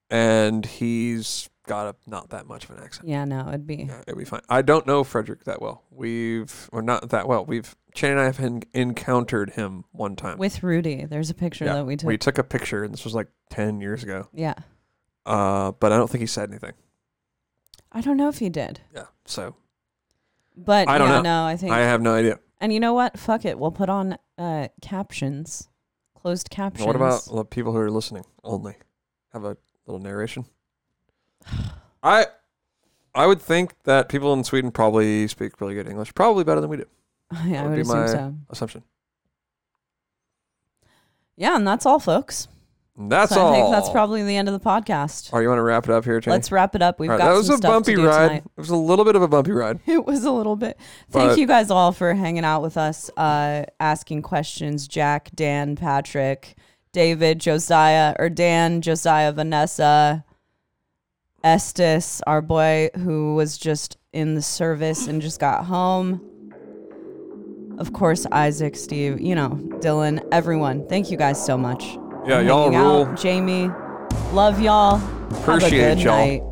and he's got a not that much of an accent. Yeah, no, it'd be. Yeah, it'd be fine. I don't know Frederick that well. We've or not that well. We've Shane and I have en- encountered him one time. With Rudy, there's a picture Yeah, that we took. we took a picture, and this was like ten years ago. yeah. Uh, but I don't think he said anything. I don't know if he did. Yeah, so But I don't yeah, know. no, I think. I have no idea. and you know what? Fuck it. We'll put on uh, captions, closed captions. What about the people who are listening only? Have a little narration. I I would think that people in Sweden probably speak really good English, probably better than we do. yeah, I would would be assume my- so. Assumption. Yeah, and that's all, folks. That's so all. I think that's probably the end of the podcast. All right, you want to wrap it up here, Chaney? Let's wrap it up. We've right, got that was a bumpy ride. tonight. It was a little bit of a bumpy ride. It was a little bit. Thank But- you guys all for hanging out with us, uh, asking questions. Jack, Dan, Patrick, David, Josiah, or Dan, Josiah, Vanessa, Estes, our boy who was just in the service and just got home. Of course, Isaac, Steve, you know, Dylan, everyone. Thank you guys so much. Yeah, for y'all rule. out. Jamie, love y'all. Appreciate Have a good y'all. night.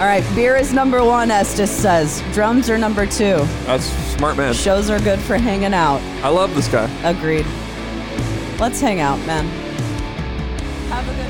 All right, beer is number one, Estes says. Drums are number two. That's smart man. Shows are good for hanging out. I love this guy. Agreed. Let's hang out, man. Have a good